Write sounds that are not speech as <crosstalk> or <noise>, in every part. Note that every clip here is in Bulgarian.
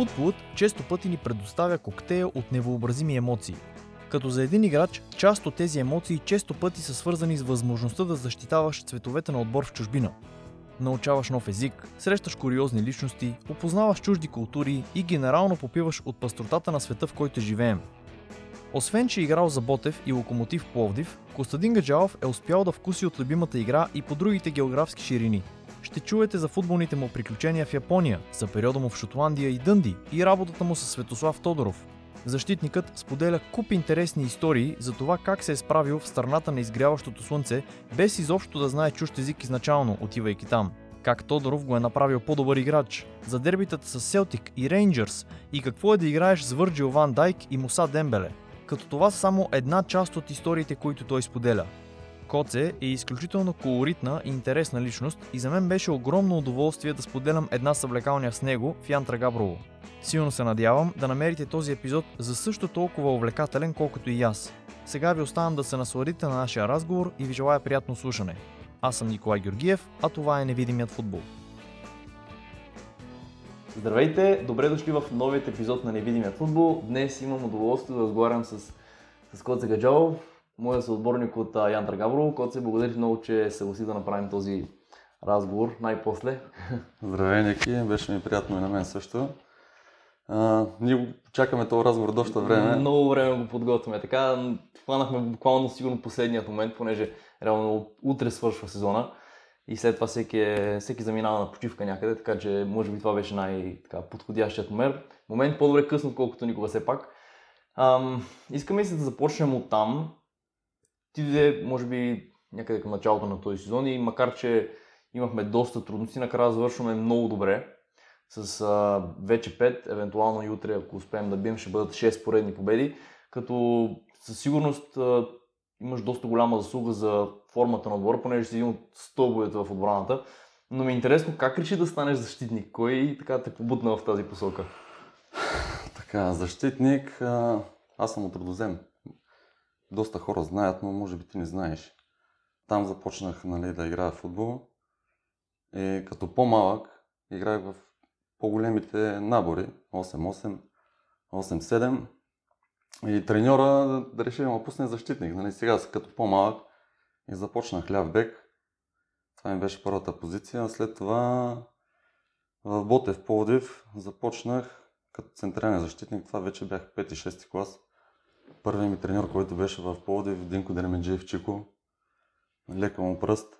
Футболът често пъти ни предоставя коктейл от невообразими емоции. Като за един играч, част от тези емоции често пъти са свързани с възможността да защитаваш цветовете на отбор в чужбина. Научаваш нов език, срещаш куриозни личности, опознаваш чужди култури и генерално попиваш от пастротата на света, в който живеем. Освен, че е играл за Ботев и Локомотив Пловдив, Костадин Гаджалов е успял да вкуси от любимата игра и по другите географски ширини. Ще чуете за футболните му приключения в Япония, за периода му в Шотландия и Дънди и работата му с Светослав Тодоров. Защитникът споделя куп интересни истории за това как се е справил в страната на изгряващото слънце, без изобщо да знае чужд език изначално, отивайки там. Как Тодоров го е направил по-добър играч, за дербитата с Селтик и Рейнджърс и какво е да играеш с Върджил Ван Дайк и Муса Дембеле. Като това са само една част от историите, които той споделя. Коце е изключително колоритна и интересна личност и за мен беше огромно удоволствие да споделям една съблекалня с него в Янтра Габрово. Силно се надявам да намерите този епизод за също толкова увлекателен, колкото и аз. Сега ви оставам да се насладите на нашия разговор и ви желая приятно слушане. Аз съм Николай Георгиев, а това е Невидимият футбол. Здравейте, добре дошли в новият епизод на Невидимият футбол. Днес имам удоволствие да разговарям с, с Коце Гаджалов, моят съотборник от Янтра Габрово. Коце, благодаря много, че се съгласи да направим този разговор най-после. <laughs> Здравей, Ники, беше ми приятно и на мен също. А, ние чакаме този разговор доста време. Много време го подготвяме. Така хванахме буквално сигурно последният момент, понеже реално утре свършва сезона и след това всеки, е, всеки заминава на почивка някъде, така че може би това беше най-подходящият момент. Момент по-добре късно, отколкото никога все пак. Ам, искаме се да започнем от там. Ти дойде, може би, някъде към началото на този сезон и макар, че имахме доста трудности, накрая завършваме много добре с а, вече 5, евентуално и утре, ако успеем да бием, ще бъдат 6 поредни победи, като със сигурност а, имаш доста голяма заслуга за формата на отбора, понеже си един от стълбовете в отбраната. Но ми е интересно как реши да станеш защитник? Кой така те побутна в тази посока? Така, защитник, аз съм от Родозем. Доста хора знаят, но може би ти не знаеш. Там започнах нали, да играя в футбол. И като по-малък играх в по-големите набори, 8-8, 8-7. И треньора да реши да ме пусне защитник. Нали, сега като по-малък и започнах ляв бек. Това ми беше първата позиция. След това в Ботев Пловдив започнах като централен защитник. Това вече бях 5-6 клас. Първият ми треньор, който беше в Пловдив, Динко Деремеджиев Чико. Лека му пръст.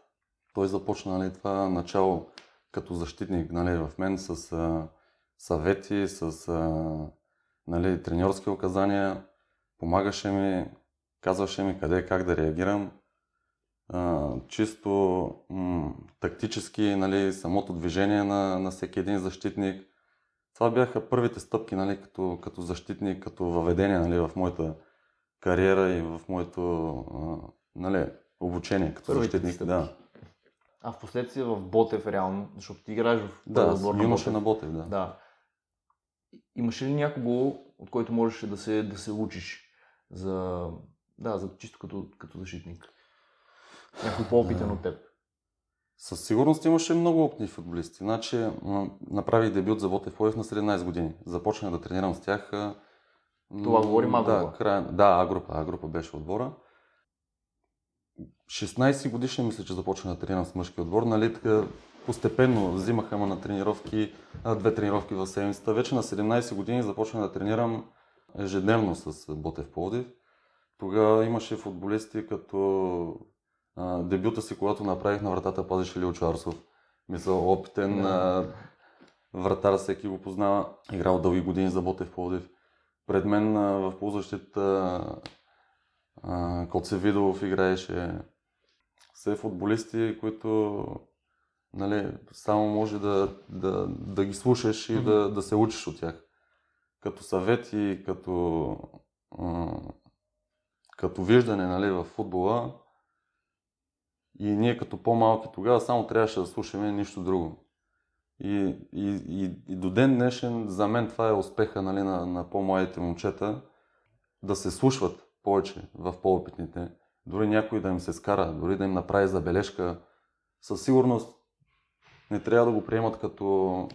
Той започна нали, това начало като защитник нали, в мен с а, съвети, с а, нали, треньорски указания. Помагаше ми, казваше ми къде как да реагирам. А, чисто м- тактически нали, самото движение на, на всеки един защитник. Това бяха първите стъпки нали, като, като защитник, като въведение нали, в моята кариера и в моето нали, обучение като Първите защитник. стъпки. Да. А в последствие в Ботев реално, защото ти играеш в Да, отбор на имаше на Ботев, да. Да. Имаше ли някого, от който можеш да се, да се учиш за, да, за чисто като, като защитник? Някой по-опитен Да. от теб. Със сигурност имаше много опитни футболисти. Значи, м, направих дебют за Ботев Пловдив на 17 години. Започнах да тренирам с тях. Това говорим А Да, края, да, А група. А група беше отбора. 16 годишни мисля, че започнах да тренирам с мъжки отбор. Нали, така, постепенно взимаха ме на тренировки, две тренировки в седмицата. Вече на 17 години започнах да тренирам ежедневно с Ботев Пловдив. Тогава имаше футболисти като а, дебюта си, когато направих на вратата, пазеше Лил Чарсов. Мисля, опитен Да. а, вратар, всеки го познава. Играл дълги години за Ботев Пловдив. Пред мен а, в полузащита а, Коце Видолов играеше. Все футболисти, които нали, само може да, да, да ги слушаш и да, да се учиш от тях. Като съвети, като, а, като виждане нали, в футбола. И ние като по-малки тогава само трябваше да слушаме нищо друго. И, и, и, и до ден днешен за мен това е успеха нали, на, на по-младите момчета да се слушват повече в по-опитните. Дори някой да им се скара, дори да им направи забележка. Със сигурност не трябва да го приемат като,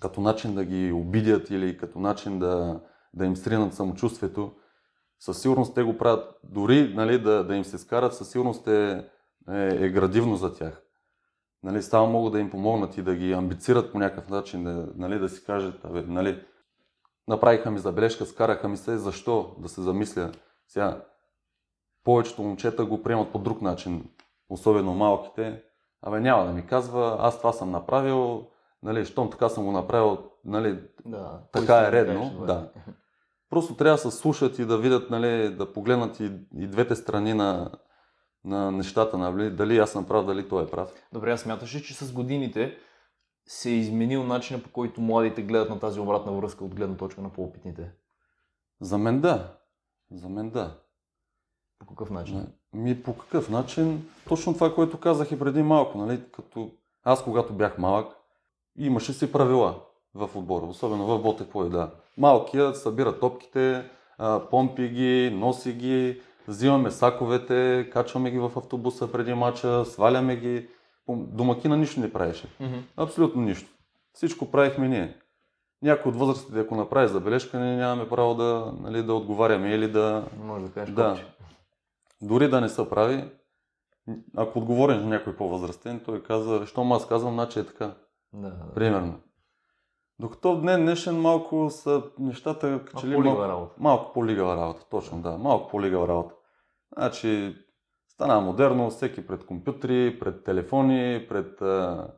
като начин да ги обидят или като начин да, да им сринат самочувствието. Със сигурност те го правят, дори нали, да, да им се скарат, със сигурност е, е, е градивно за тях. Нали, само могат да им помогнат и да ги амбицират по някакъв начин, да, нали, да си кажат, абе, нали, направиха ми забележка, скараха ми се, защо да се замисля. Сега, повечето момчета го приемат по друг начин, особено малките. Абе, няма да ми казва, аз това съм направил, нали, щом така съм го направил, нали, Да, така е редно. Да. Просто трябва да се слушат и да видят, нали, да погледнат и, и двете страни на, на нещата, нали, дали аз съм прав, дали той е прав. Добре, аз смяташ ли, че с годините се е изменил начина по който младите гледат на тази обратна връзка от гледна точка на по-опитните? За мен да. За мен да. По какъв начин? Ми по какъв начин? Точно това, което казах и преди малко. Нали? Като аз, когато бях малък, имаше си правила в отбора, особено в Ботев да. Малкият събира топките, помпи ги, носи ги, взимаме саковете, качваме ги в автобуса преди мача, сваляме ги. Домакина нищо не правеше. Mm-hmm. Абсолютно нищо. Всичко правихме ние. Някой от възрастите, ако направи забележка, ние нямаме право да, нали, да отговаряме или да... Може да кажеш Да. копче. Дори да не се прави, ако отговориш на някой по-възрастен, той казва, щом аз казвам, значи е така. Да, да. Примерно. Докато в днес днешен малко са нещата, че ли малко, работа. малко по-лигава работа. Точно, да. Малко по-лигава работа. Значи, стана модерно, всеки пред компютри, пред телефони, пред а,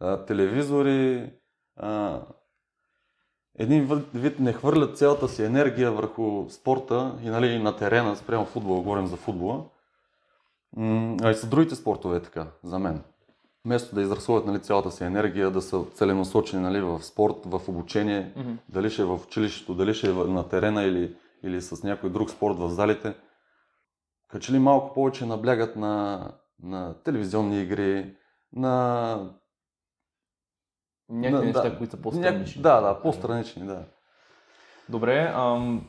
а, телевизори. А, един вид- не хвърлят цялата си енергия върху спорта и нали, на терена, спрямо футбола, говорим за футбола. А и с другите спортове е така, за мен. Вместо да изразходват нали, цялата си енергия, да са целенасочени нали, в спорт, в обучение, Мгм. дали ще е в училището, дали ще е на терена или, или с някой друг спорт в залите, като че ли малко повече наблягат на, на телевизионни игри, на... Някакви на- неща, да, които са по-странични. Да, да, по-странични, да. Добре, ам,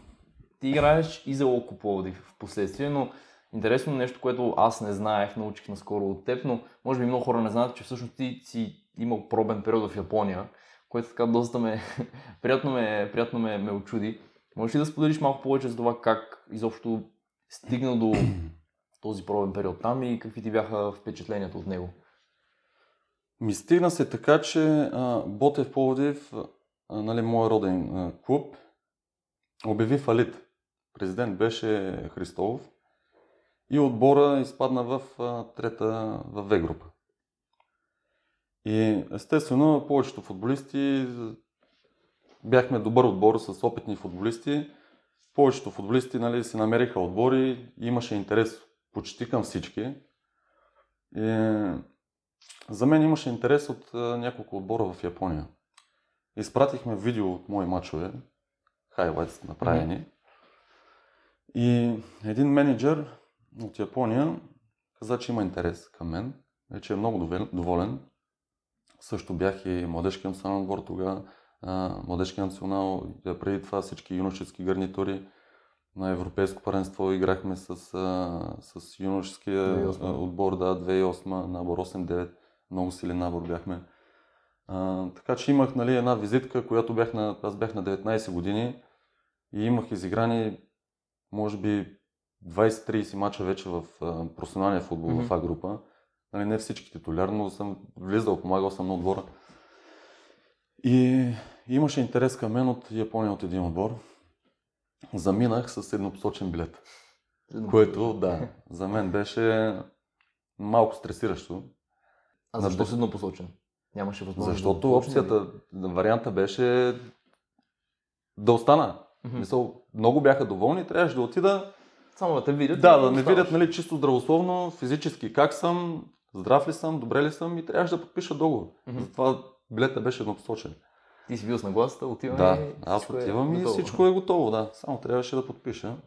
ти играеш и за Локо Пловдив в последствие, но интересно нещо, което аз не знаех, научих наскоро от теб, но може би много хора не знаят, че всъщност ти си имал пробен период в Япония, което така доста ме, <laughs> приятно ме, приятно ме, ме очуди. Можеш ли да споделиш малко повече за това как изобщо стигна до този пробен период там и какви ти бяха впечатленията от него? Ми стигна се така, че а, Ботев Пловдив, нали, мой роден клуб, обяви фалит. Президент беше Христов и отбора изпадна в трета в В група. И естествено, повечето футболисти бяхме добър отбор с опитни футболисти. Повечето футболисти нали, си намериха отбори, имаше интерес почти към всички. И за мен имаше интерес от няколко отбора в Япония. Изпратихме видео от мои мачове, хайлайтс направени. И един менеджер от Япония каза, че има интерес към мен, и че е много доволен. Също бях и младежки национален отбор тогава, а, младежки национал, преди това всички юношески гарнитури на европейско паренство играхме с, с юношеския 2008. а, отбор, да, 2008, набор 8-9, много силен набор бяхме. А, така че имах нали, една визитка, която бях на, аз бях на 19 години и имах изиграни, може би, 20-30 мача вече в а, професионалния футбол Мгм. в А група. Нали, не всички титулярно, но съм влизал, помагал съм на отбора. И имаше интерес към мен от Япония от един отбор. Заминах с еднопосочен билет, което да, за мен беше малко стресиращо. А защо си еднопосочен? Нямаше възможност. да Защото опцията, варианта беше да остана. Мгм. Мисъл, много бяха доволни, трябваше да отида. Само да те видят. Да, и да ме оставаш. видят нали, чисто здравословно, физически как съм, здрав ли съм, добре ли съм и трябваше да подпиша договор. Мгм. Затова билета беше еднопосочен. Ти си бил с нагласата, отиваме. Да, и аз е отивам и готово. всичко е готово, да. Само трябваше да подпиша.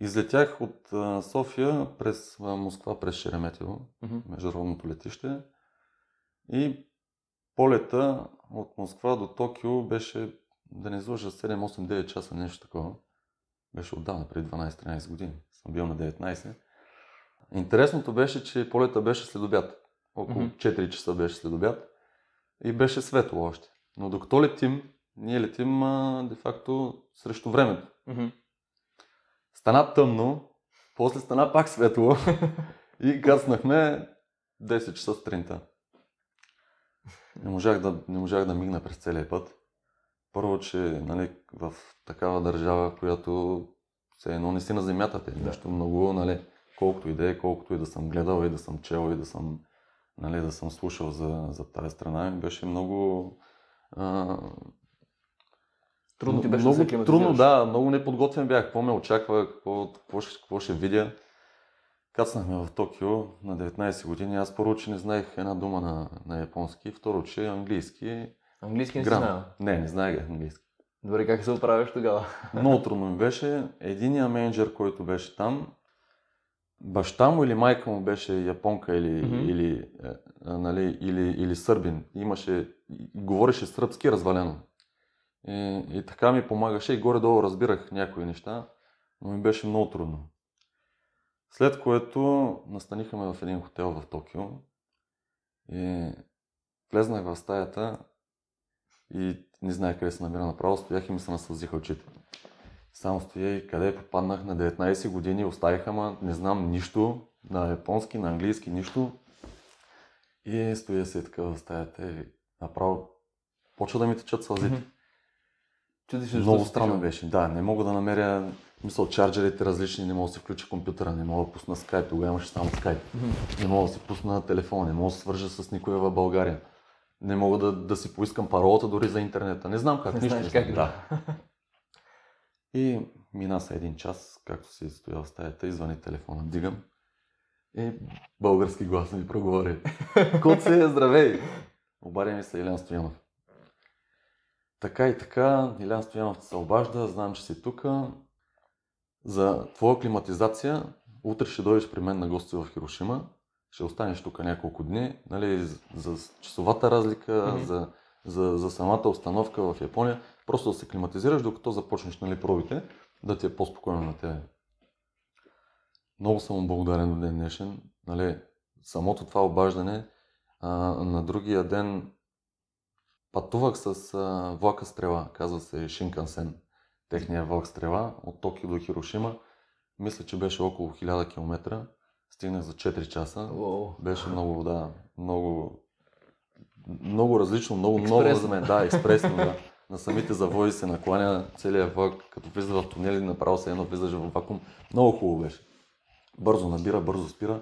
Излетях от София през Москва, през Шереметьево, Мгм. международното летище. И полета от Москва до Токио беше, да не излъжа, 7-8-9 часа, нещо такова. Беше отдавна, преди 12-13 години. Съм бил на 19. Интересното беше, че полета беше след обяд. Около Мгм. 4 часа беше след обяд. И беше светло още. Но докато летим, ние летим а, де-факто срещу времето. Мгм. Стана тъмно, после стана пак светло и кацнахме 10 часа сутринта. Не можах да, не можах да мигна през целия път. Първо, че нали, в такава държава, която все едно не си на земята те. Да. Нещо много, нали, колкото и да е, колкото и да съм гледал, и да съм чел, и да съм, нали, да съм слушал за, за тази страна, беше много... А, Трудно ти беше много да трудно, да, много неподготвен бях. Какво ме очаква, какво, какво, ще, какво ще видя. Кацнахме в Токио на 19 години. Аз първо, че не знаех една дума на, на японски, второ, че английски. Английски не си Грам. знаел. Не, не знаех английски. Добре, как се оправяш тогава? Много трудно ми беше. Единият менеджер, който беше там, баща му или майка му беше японка или, Мгм. или, е, а, нали, или, или сърбин. Имаше, говореше сръбски развалено. И, и така ми помагаше и горе-долу разбирах някои неща, но ми беше много трудно. След което настанихме в един хотел в Токио и влезнах в стаята и не знаех къде се намира направо, стоях и ми се насълзиха очите. Само стоя и къде попаднах на 19 години, оставиха ма, не знам нищо, на японски, на английски, нищо. И стоя се така в стаята и направо почва да ми течат сълзите. Чудиш се, Много странно беше. Да, не мога да намеря, мисъл, чарджерите различни, не мога да си включа компютъра, не мога да пусна скайп, тогава имаше само скайп. Не мога да си пусна телефон, не мога да се свържа с никой в България. Не мога да, да си поискам паролата дори за интернета. Не знам как, Не нищо знаеш не как да. <laughs> И мина се един час, както си стоял в стаята, извъни телефона, дигам. И български глас ми проговори. <laughs> Кот се, здравей! Обадя ми се Илян Стоянов. Така и така, Илян Стоянов се обажда, знам, че си тук. За твоя климатизация, утре ще дойдеш при мен на гости в Хирошима. Ще останеш тук няколко дни, нали, за- часовата разлика, Мгм. за, за, за самата установка в Япония. Просто да се климатизираш, докато започнеш нали, пробите, да ти е по-спокойно на тебе. Много съм благодарен до ден днешен. Нали, самото това обаждане, а, на другия ден пътувах с а, влака стрела, казва се Шинкансен, техния влак стрела от Токио до Хирошима. Мисля, че беше около 1000 км. Стигнах за 4 часа. Уау. Беше много, да, много, много различно, много ново Експресно. за мен. Да, експресно, да. На самите завои се накланя целият влак, като влиза в тунели, направо се едно влизаш в вакуум. Много хубаво беше. Бързо набира, бързо спира.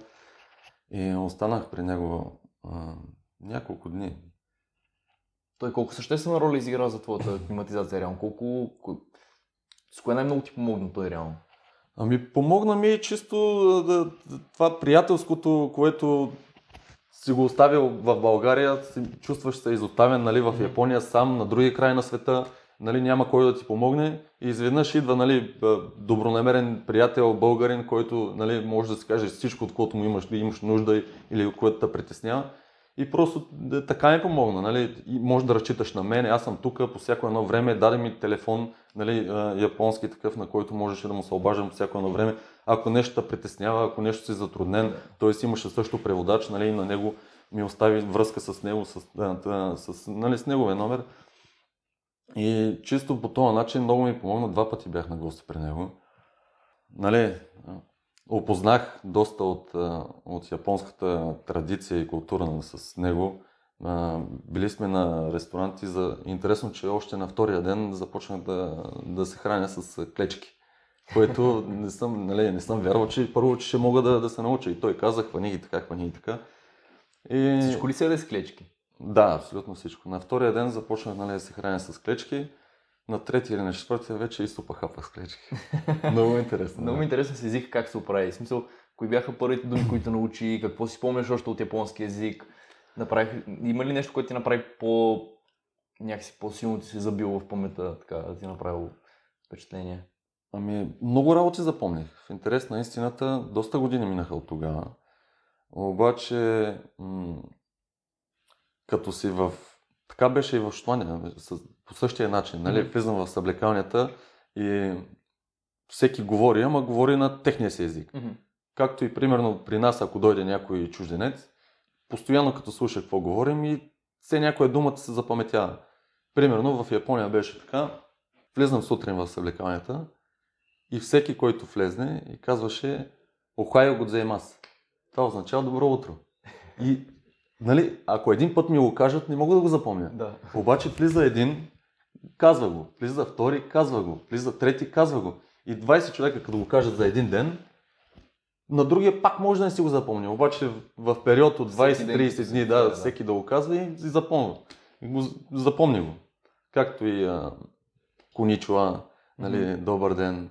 И останах при него а, няколко дни. Той колко съществена роля изигра за твоята климатизация реално? Колко... ко- С кое най-много ти помогна той реално? Ами помогна ми чисто да, това приятелското, което си го оставил в България, си, чувстваш се изоставен нали, в Япония сам, на другия край на света, нали, няма кой да ти помогне и изведнъж идва нали, добронамерен приятел, българин, който нали, може да си каже всичко, от което му имаш, имаш нужда или което те притеснява. И просто така ми помогна. Нали? И може да разчиташ на мен. Аз съм тук по всяко едно време. Даде ми телефон, нали, японски такъв, на който можеше да му се обаждам по всяко едно време. Ако нещо те притеснява, ако нещо си затруднен, той си имаше също преводач, нали, и на него ми остави връзка с него, с, а, а, с, нали, с неговия номер. И чисто по този начин много ми помогна. Два пъти бях на гости при него. Нали, опознах доста от, а, от японската традиция и култура с него. Били сме на ресторанти за... Интересно, че още на втория ден започнах да, да се храня с клечки. Което не съм, нали, не съм вярвал, че първо, че ще мога да, да се науча. И той каза, хвани ги така, хвани ги така. И... Всичко ли се яде с клечки? Да, абсолютно всичко. На втория ден започнах нали, да се храня с клечки. На третия или на четвъртия вече и супа хапах с клечки. <laughs> Много интересно. Много е интересно с езика как се оправи. В смисъл, кои бяха първите думи, които научи, какво си спомняш още от японски език. Направих... Има ли нещо, което ти направи по... някакси по-силно ти се забило в паметта, така да ти е направило впечатление? Ами, много работи запомних. В интерес на истината, доста години минаха от тогава. Обаче, м- като си в... Така беше и в Шотландия, с- по същия начин. Нали? Влизам в съблекалнята и всеки говори, ама говори на техния си език. Както и примерно при нас, ако дойде някой чужденец, постоянно като слуша какво говорим и все някоя дума ти се запаметява. Примерно в Япония беше така, влезнам сутрин в съблекалнята и всеки, който влезне и казваше Охайо го аз. Това означава добро утро. И, нали, ако един път ми го кажат, не мога да го запомня. Да. Обаче влиза един, казва го. Влиза втори, казва го. Влиза трети, казва го. И 20 човека, като го кажат за един ден, на другия пак може да не си го запомня. Обаче в период от 20-30 дни, да, да, всеки да го казва и запомня. И го, запомни го. Както и а, Коничуа, нали, mm-hmm. добър ден.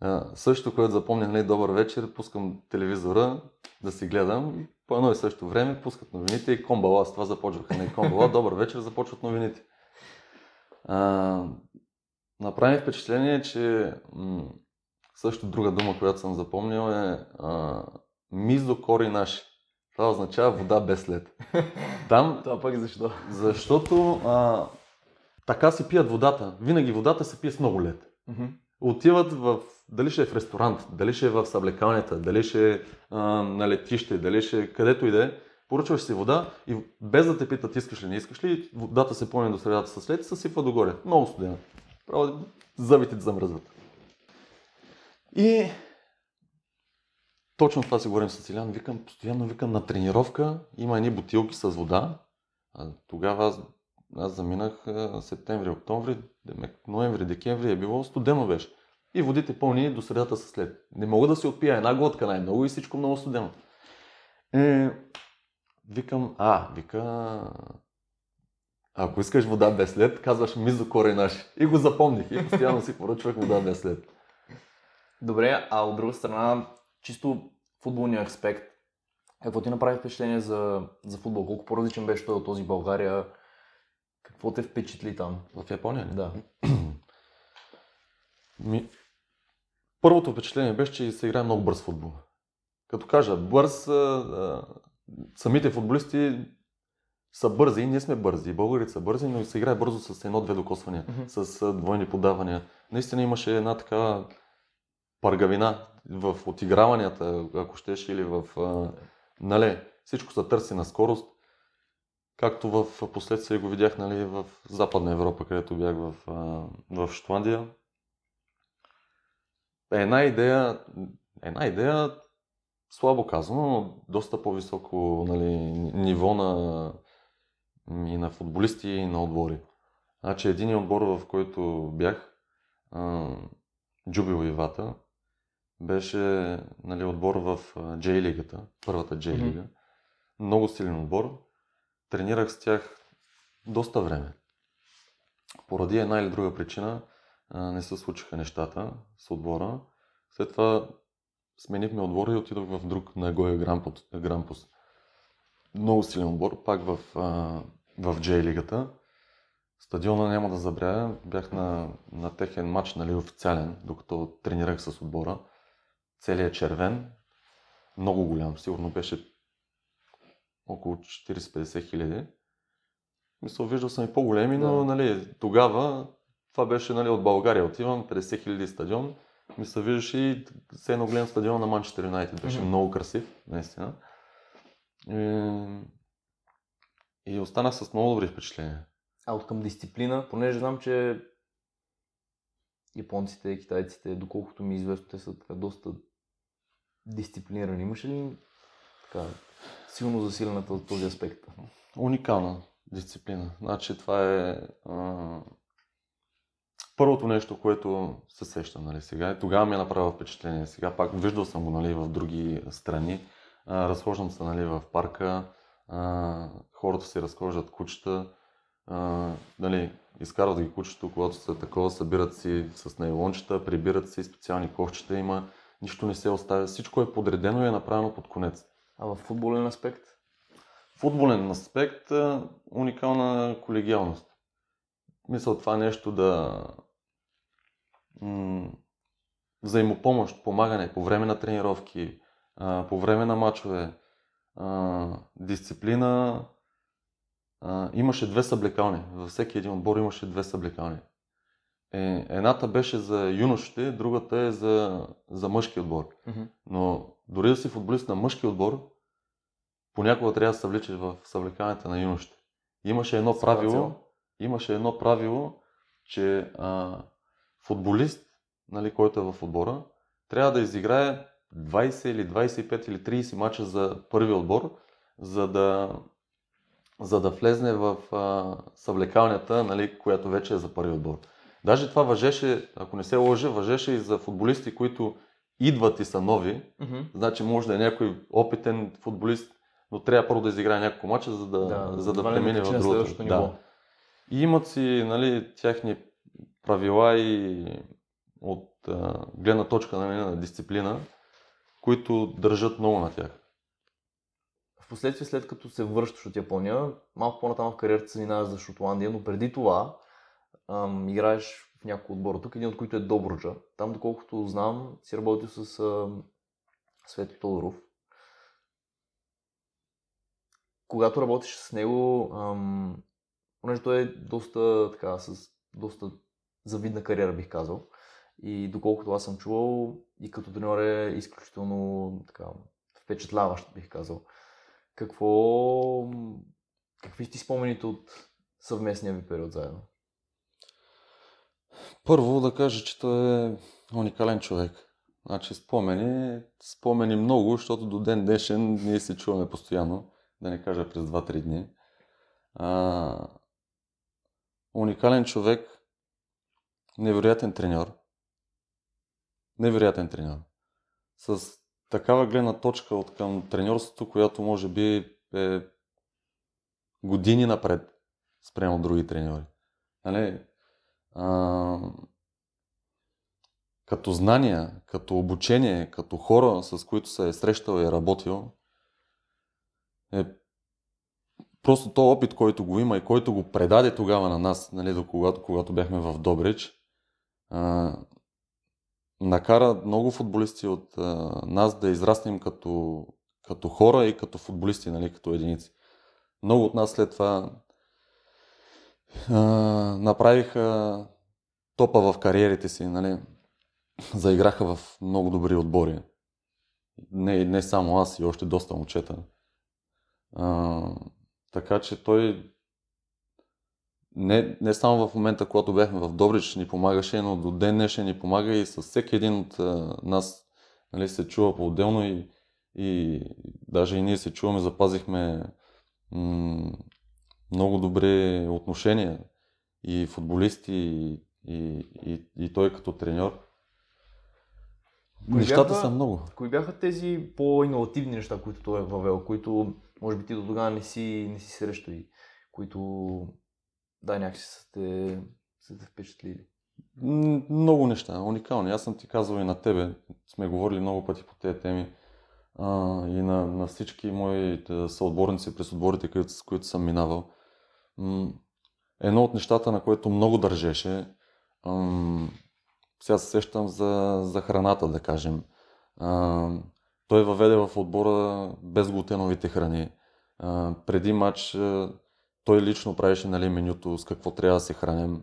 А, също, което запомня, нали, добър вечер, пускам телевизора да си гледам и по едно и също време пускат новините и комбала, с това започваха. Нали, комбала, <laughs> добър вечер, започват новините. А, направи впечатление, че м- също друга дума, която съм запомнил е а, миздо кори наши. Това означава вода без лед. <laughs> Там, Това пък защо? Защото а, така си пият водата. Винаги водата се пие с много лед. Mm-hmm. Отиват в, дали ще е в ресторант, дали ще е в съблекалнята, дали ще е а, на летище, дали ще е където и да е. Поръчваш си вода и без да те питат искаш ли, не искаш ли, водата се пълни до средата с лед и се сипва догоре. Много студена. Право, зъбите ти замръзват. И точно това си говорим с Илян. Викам, постоянно викам на тренировка, има едни бутилки с вода. А тогава аз, аз заминах септември, октомври, ноември, декември е било студено беше. И водите пълни до средата са след. Не мога да си отпия една глътка най-много и всичко много студено. Е, викам, а, вика, ако искаш вода без лед, казваш мизо коренаш. И го запомних и постоянно си поръчвах вода без лед. Добре, а от друга страна, чисто футболния аспект, какво ти направи впечатление за, за футбол? Колко по-различен беше той от този България? Какво те впечатли там? В Япония? Да. Ми... Първото впечатление беше, че се играе много бърз футбол. Като кажа бърз, а, а, самите футболисти са бързи, ние сме бързи, българите са бързи, но се играе бързо с едно-две докосвания, mm-hmm. с двойни подавания. Наистина имаше една така пъргавина в отиграванията, ако щеш, или в... нали, всичко се търси на скорост. Както в последствие го видях нали, в Западна Европа, където бях в, в Шотландия. Една идея, една идея, слабо казано, но доста по-високо нали, ниво на, и на футболисти и на отбори. Значи един отбор, в който бях, Джубил Ивата, беше нали, отбор в J лигата, първата J лига. Mm-hmm. Много силен отбор. Тренирах с тях доста време. Поради една или друга причина не се случиха нещата с отбора. След това сменихме отбора и отидох в друг на Гоя Грампус. Много силен отбор, пак в, в J лигата. Стадиона няма да забравя. Бях на, на техен матч, нали, официален, докато тренирах с отбора целият червен, много голям, сигурно беше около 40-50 хиляди. Мисля, виждал съм и по-големи, но нали, тогава това беше нали, от България. Отивам 50 хиляди стадион. Мисля, виждаш и все едно голям стадион на Манчестър Юнайтед. Беше mm-hmm. много красив, наистина. И, и останах с много добри впечатления. А от към дисциплина, понеже знам, че японците, китайците, доколкото ми е известно, те са така доста дисциплинирани. Имаш ли така, силно засилената от този аспект? Уникална дисциплина. Значи това е а... първото нещо, което се сещам нали, сега. И тогава ми е направило впечатление. Сега пак виждал съм го нали, в други страни. А, разхождам се нали, в парка. А, хората си разхождат кучета. А, нали, изкарват ги кучето, когато са такова, събират си с нейлончета, прибират си специални ковчета има нищо не се оставя, всичко е подредено и е направено под конец. А в футболен аспект? Футболен аспект уникална колегиалност. Мисля това нещо да м- взаимопомощ, помагане по време на тренировки, а, по време на матчове, а, дисциплина. А, имаше две съблекални. Във всеки един отбор имаше две съблекални. Е, едната беше за юношите, другата е за, за мъжки отбор. Mm-hmm. Но дори да си футболист на мъжки отбор, понякога трябва да се вличаш в съвлекаването на юношите. Имаше едно правило, имаше едно правило, че а, футболист, нали, който е в отбора, трябва да изиграе 20 или 25 или 30 мача за първи отбор, за да, за да влезне в а, съвлекалнята, нали, която вече е за първи отбор. Даже това въжеше, ако не се лъжа, въжеше и за футболисти, които идват и са нови. Мгм. Значи може да е някой опитен футболист, но трябва първо да изиграе няколко мача, за да, за да това не премине в другото. Да. И имат си нали, тяхни правила и от а, гледна точка нали, на дисциплина, които държат много на тях. Впоследствие, след като се връщаш от Япония, малко по-натам в кариерата се минаваш за Шотландия, но преди това ам, играеш в няколко отбора. Тук един от които е Добруджа. Там, доколкото знам, си работил с ам, Тодоров. Когато работиш с него, ам, понеже той е доста така, с доста завидна кариера, бих казал. И доколкото аз съм чувал, и като треньор е изключително така, впечатляващ, бих казал. Какво... Какви сте спомените от съвместния ви период заедно? Първо да кажа, че той е уникален човек. Значи спомени, спомени много, защото до ден днешен ние се чуваме постоянно, да не кажа през 2-3 дни. А, уникален човек, невероятен треньор. Невероятен треньор. С такава гледна точка от към треньорството, която може би е години напред спрямо други треньори. Нали? А, като знания, като обучение, като хора, с които се е срещал и е работил, е просто то опит, който го има и който го предаде тогава на нас, нали, до когато, когато бяхме в Добрич, а, накара много футболисти от а, нас да израснем като, като хора и като футболисти, нали, като единици. Много от нас след това а, направиха топа в кариерите си, нали, заиграха в много добри отбори. Не, не само аз и още доста момчета. А, така че той не, не само в момента, когато бяхме в Добрич, ни помагаше, но до ден днешен ни помага и с всеки един от а, нас нали, се чува по-отделно и, и даже и ние се чуваме, запазихме м- много добри отношения и футболисти, и, и, и, и той като треньор. Кои Нещата бяха- са много. Кои бяха тези по-инновативни неща, които той е въвел, които може би ти до тогава не си, не си срещал и които да, някакси са те, са те впечатлили? Много неща, уникални. Аз съм ти казвал и на тебе, сме говорили много пъти по тези теми а, и на, на всички мои съотборници през отборите, които, с които съм минавал. Едно от нещата, на което много държеше, ам, сега се сещам за, за храната, да кажем. А, той въведе в отбора безглутеновите храни. А, преди матч а, той лично правеше нали, менюто с какво трябва да се храним.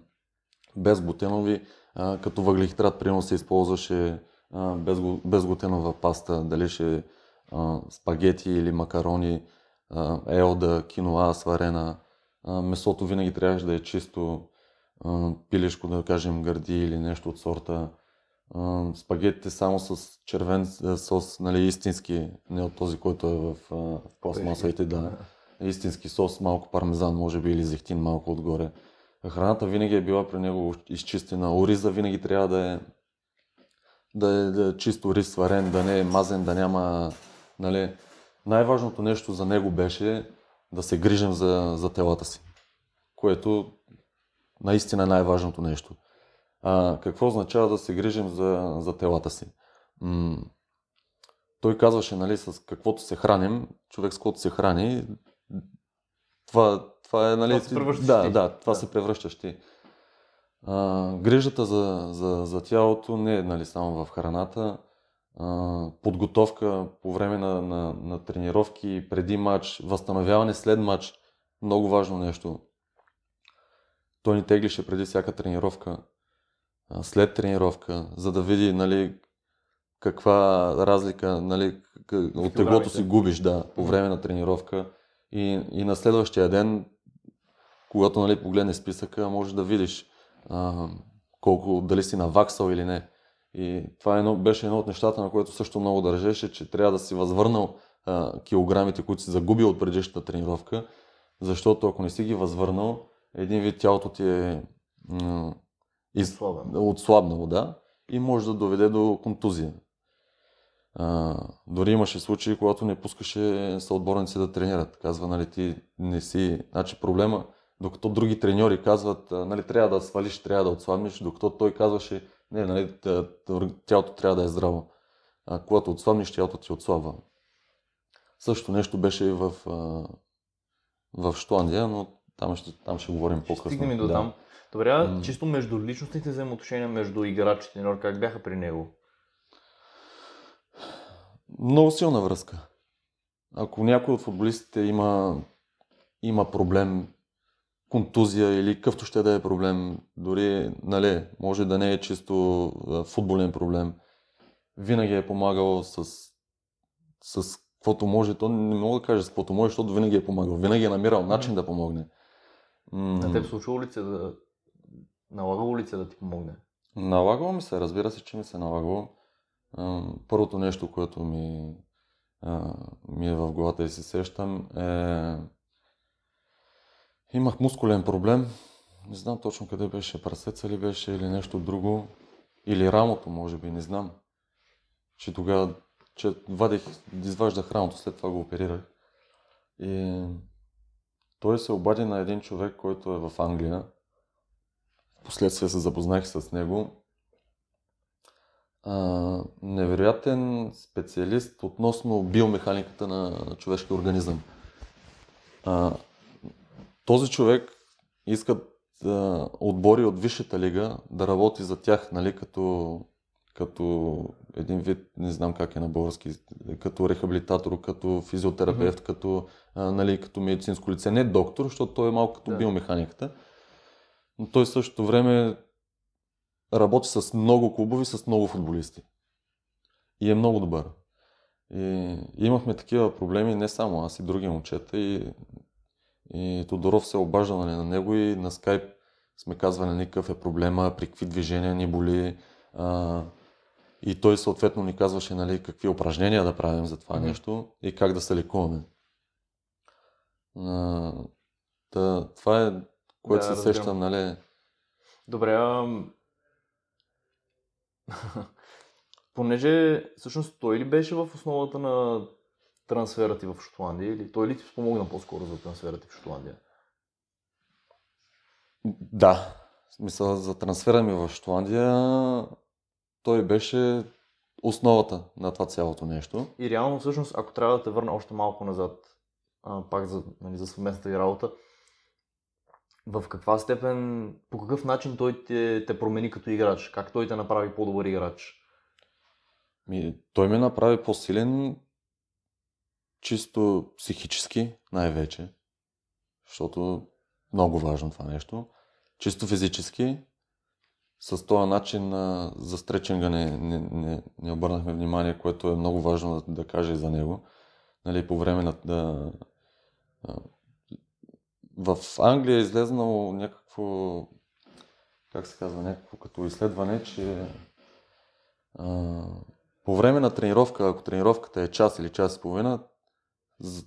Безглутенови, а, като въглехидрат, примерно се използваше а, безглу- безглутенова паста, дали ще а, спагети или макарони, а, елда, киноа, сварена. А, месото винаги трябваше да е чисто, а, пилешко, да кажем, гърди или нещо от сорта. Спагетите само с червен а, сос, нали, истински, не от този, който е в, а, в пластмасовите, да. Истински сос, малко пармезан, може би, или зехтин малко отгоре. Храната винаги е била при него изчистена. Ориза винаги трябва да е, да е, да е чисто рис сварен, да не е мазен, да няма... Нали. Най-важното нещо за него беше да се грижим за, за телата си, което наистина е най-важното нещо. А, какво означава да се грижим за, за телата си? М- той казваше, нали, с каквото се храним, човек с каквото се храни, това, това е, нали... Това се превръщаш да, ти. да, това Да. се превръщаш ти. А, грижата за, за, за тялото не е нали, само в храната. А, подготовка по време на, на, на тренировки, преди матч, възстановяване след матч. Много важно нещо. Той ни теглише преди всяка тренировка, след тренировка, за да види нали, каква разлика нали, от теглото си губиш да, по време на тренировка. И, и на следващия ден, когато нали, погледнеш списъка, можеш да видиш а, колко, дали си наваксал или не. И това е едно, беше едно от нещата, на което също много държеше, че трябва да си възвърнал а, килограмите, които си загубил от предишната тренировка, защото ако не си ги възвърнал, един вид тялото ти е м- из... отслабнало, да, и може да доведе до контузия. А, дори имаше случаи, когато не пускаше съотборници да тренират. Казва, нали, ти не си... Значи проблема, докато други треньори казват, нали, трябва да свалиш, трябва да отслабнеш, докато той казваше, не, нали, тялото трябва да е здраво. А когато отслабнеш, тялото ти отслабва. Също нещо беше и в, в Штуандия, но там ще, там ще говорим по-късно. Стигнем и до да. там. Добре, mm. чисто между личностните взаимоотношения между играч и треньор, как бяха при него? Много силна връзка. Ако някой от футболистите има, има проблем, контузия или какъвто ще да е проблем, дори нали, може да не е чисто футболен проблем, винаги е помагал с, с каквото може. То не мога да кажа с каквото може, защото винаги е помагал. Винаги е намирал начин да помогне. На теб случва ли се да... Налагало ли се да ти помогне? Налагало ми се, разбира се, че ми се налагало. Първото нещо, което ми, ми е в главата и се сещам е... Имах мускулен проблем. Не знам точно къде беше, прасеца ли беше или нещо друго. Или рамото, може би, не знам. Че тогава че вадих, изваждах рамото, след това го оперирах. И той се обади на един човек, който е в Англия. Последствие се запознах с него а, невероятен специалист относно биомеханиката на, на човешкия организъм. А, този човек иска да отбори от Висшата лига да работи за тях, нали, като, като един вид, не знам как е на български, като рехабилитатор, като физиотерапевт, mm-hmm. като, а, нали, като медицинско лице. Не доктор, защото той е малко като да. биомеханиката. Но той същото време работи с много клубови, с много футболисти. И е много добър. И, имахме такива проблеми не само аз и други момчета. И, и Тодоров се обажда нали, на него и на скайп сме казвали нали, какъв е проблема, при какви движения ни боли. А, и той съответно ни казваше нали, какви упражнения да правим за това mm-hmm. нещо и как да се лекуваме. А, да, това е, което да, се сещам, нали. Добре, <laughs> Понеже всъщност той ли беше в основата на трансфера ти в Шотландия или той ли ти спомогна по-скоро за трансфера ти в Шотландия? Да, смисъл за трансфера ми в Шотландия той беше основата на това цялото нещо. И реално всъщност, ако трябва да те върна още малко назад, а, пак за, нали, за съвместната ви работа, в каква степен, по какъв начин той те, те промени като играч? Как той те направи по-добър играч? Ми, той ме направи по-силен чисто психически най-вече, защото много важно това нещо. Чисто физически, с този начин на, за стречинга не, не, не, не обърнахме внимание, което е много важно да, да кажа и за него. Нали, по време на да, в Англия е излезнало някакво, как се казва, някакво като изследване, че а, по време на тренировка, ако тренировката е час или час и половина,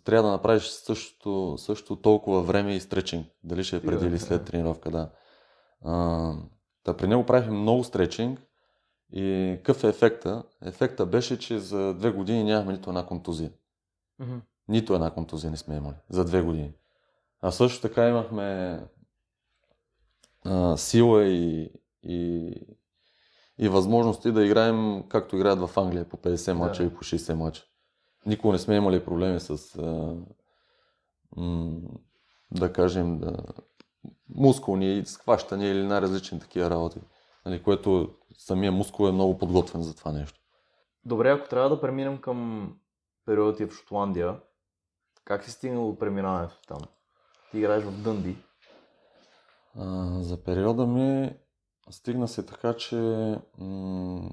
трябва да направиш също, също толкова време и стречинг. Дали ще е преди или след тренировка, да. А, да, при него правихме много стречинг и какъв е ефекта? Ефекта беше, че за две години нямахме нито една контузия. Mm-hmm. Нито една контузия не сме имали. За две години. А също така имахме а, сила и, и, и възможности да играем както играят в Англия по 50 мача да. и по 60 мача. Никога не сме имали проблеми с а, м, да кажем да, мускулни схващания или най-различни такива работи. Нали, което самия мускул е много подготвен за това нещо. Добре, ако трябва да преминем към периода ти в Шотландия, как си стигнал до преминаването там? Ти играеш в Дънди. За периода ми стигна се така, че м-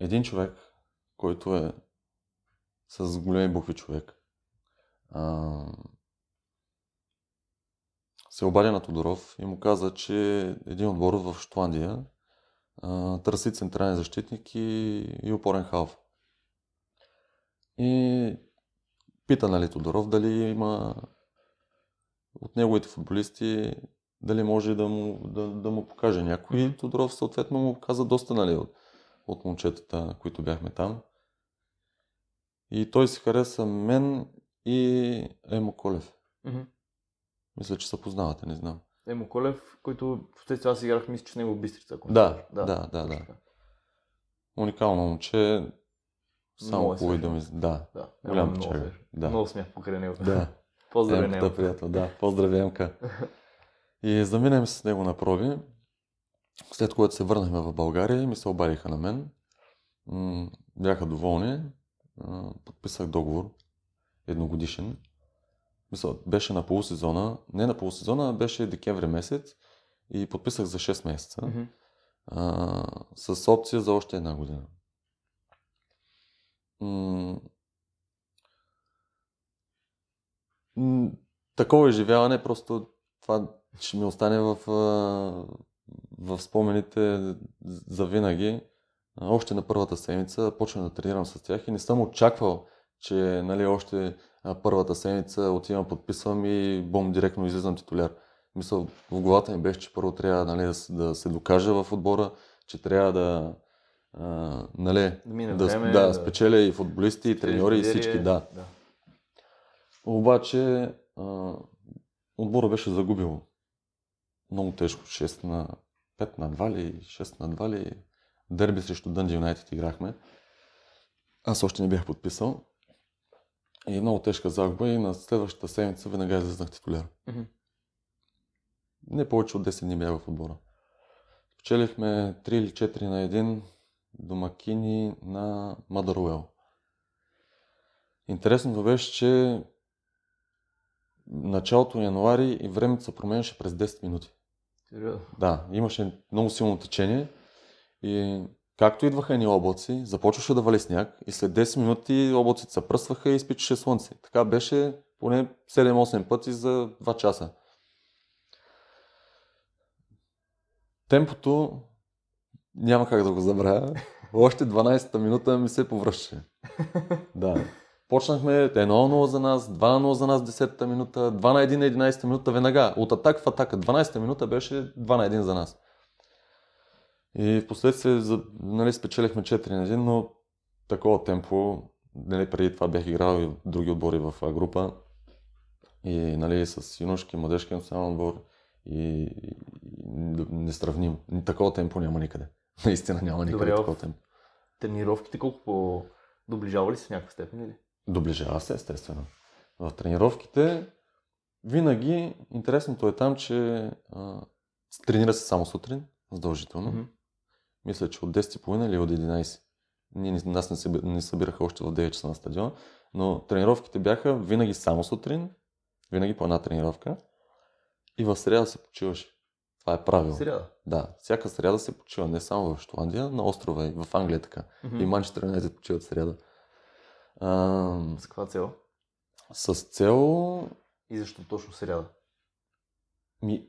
един човек, който е с големи букви човек, а, се обади на Тодоров и му каза, че един отбор в Шотландия а, търси централен защитник и, и опорен халф. И пита нали, Тодоров дали има от неговите футболисти дали може да му, да, да му покаже някой. И Тодоров съответно му каза доста нали, от, от момчетата, които бяхме там. И той си хареса мен и Емо Колев. Мгм. Мисля, че се познавате, не знам. Емо Колев, който в последствие аз играх, мисля, че с него в Бистрица. ако Да, да, да, да. така. Уникално момче. Само Много е хубави думи. Да, Да, голям много свежо. Да. Много смях покрай него. да. <laughs> Поздравя Емката него. приятел, да. Поздрави Емка. И заминем с него на проби. След което се върнахме в България ми се обадиха на мен. Бяха доволни. Подписах договор. Едногодишен. Мисля, беше на полусезона. Не на полусезона, а беше декември месец. И подписах за 6 месеца. Мгм. а, с опция за още една година. М, м, такова изживяване, просто това ще ми остане в, в спомените за винаги. Още на първата седмица почвам да тренирам с тях и не съм очаквал, че нали, още първата седмица отивам, подписвам и бом, директно излизам титуляр. Мисъл, в главата ми беше, че първо трябва нали, да се докажа в отбора, че трябва да, а, нали, Да да, време, да, да- спечеля и футболисти, и треньори, и всички, да. да. Обаче а, отбора беше загубил много тежко. 6 на 5 на 2 ли, 6 на 2 ли. Дерби срещу Дънди Юнайтед играхме. Аз още не бях подписал. И много тежка загуба и на следващата седмица веднага излезнах титуляр. Не повече от 10 дни бях в отбора. Спечелихме 3 или 4 на 1 домакини на Мадаруел. Интересното беше, че началото на януари и времето се променяше през 10 минути. Сериозно. Да, имаше много силно течение и както идваха едни облаци, започваше да вали сняг и след 10 минути облаците се пръсваха и изпичаше слънце. Така беше поне 7-8 пъти за 2 часа. Темпото няма как да го забравя. Още 12-та минута ми се повръщаше. <laughs> Да. Почнахме 1-0 за нас, 2-0 за нас 10-та минута, 2 на 1 на 11-та минута веднага. От атак в атака. 12-та минута беше 2 на 1 за нас. И в последствие нали, спечелихме 4 на 1, но такова темпо, нали, преди това бях играл и други отбори в група. И нали, с юношки, младежки национален отбор. И, и, несравнимо. Такова темпо няма никъде. Наистина няма никъде Добре, такова темпо. Тренировките колко по... Доближава ли се в някаква степен или? Доближава се, естествено. В тренировките винаги интересното е там, че а, тренира се само сутрин, задължително. Мгм. Мисля, че от 10.30 или от 11. Ние, нас не, се, не събираха още в 9 часа на стадиона, но тренировките бяха винаги само сутрин, винаги по една тренировка и в среда се почиваше. Това е правило. Сряда. Да, всяка среда се почива не само в Шотландия, на острова и в Англия така. Мгм. И Манчестър Юнайтед почиват в среда. А, С каква цел? с цел И защо точно сряда? Ми,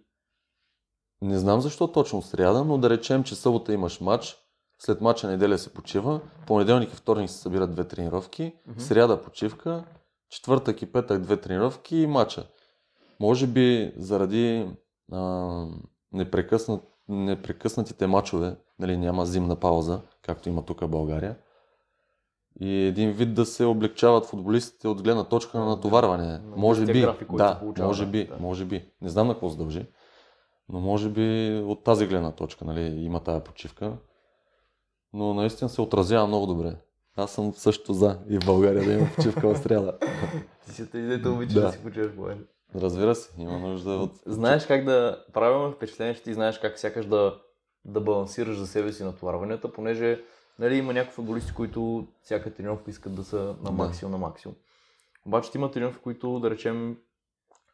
не знам защо точно сряда, но да речем, че събота имаш матч, след матча неделя се почива, понеделник и вторник се събират две тренировки, Мгм. сряда почивка, четвъртък и петък две тренировки и матча. Може би заради а, непрекъснат, непрекъснатите матчове, нали, няма зимна пауза, както има тук в България, и един вид да се облегчават футболистите от гледна точка на натоварване. На Може би, график, да, получава, може би, да. може би. Не знам на какво се дължи, но може би от тази гледна точка нали, има тая почивка. Но наистина се отразява много добре. Аз съм също за и в България да има почивка в сряда. Ти си тези, дето обичаш Да. да си почиваш по време. Разбира се, има нужда от... <laughs> Знаеш как да... Правилно впечатление, че ти знаеш как сякаш да, да балансираш за себе си натоварванията, понеже нали, има някои футболисти, които всяка тренировка искат да са на Да. максимум, на максимум. Обаче ти има тренировки, които, да речем,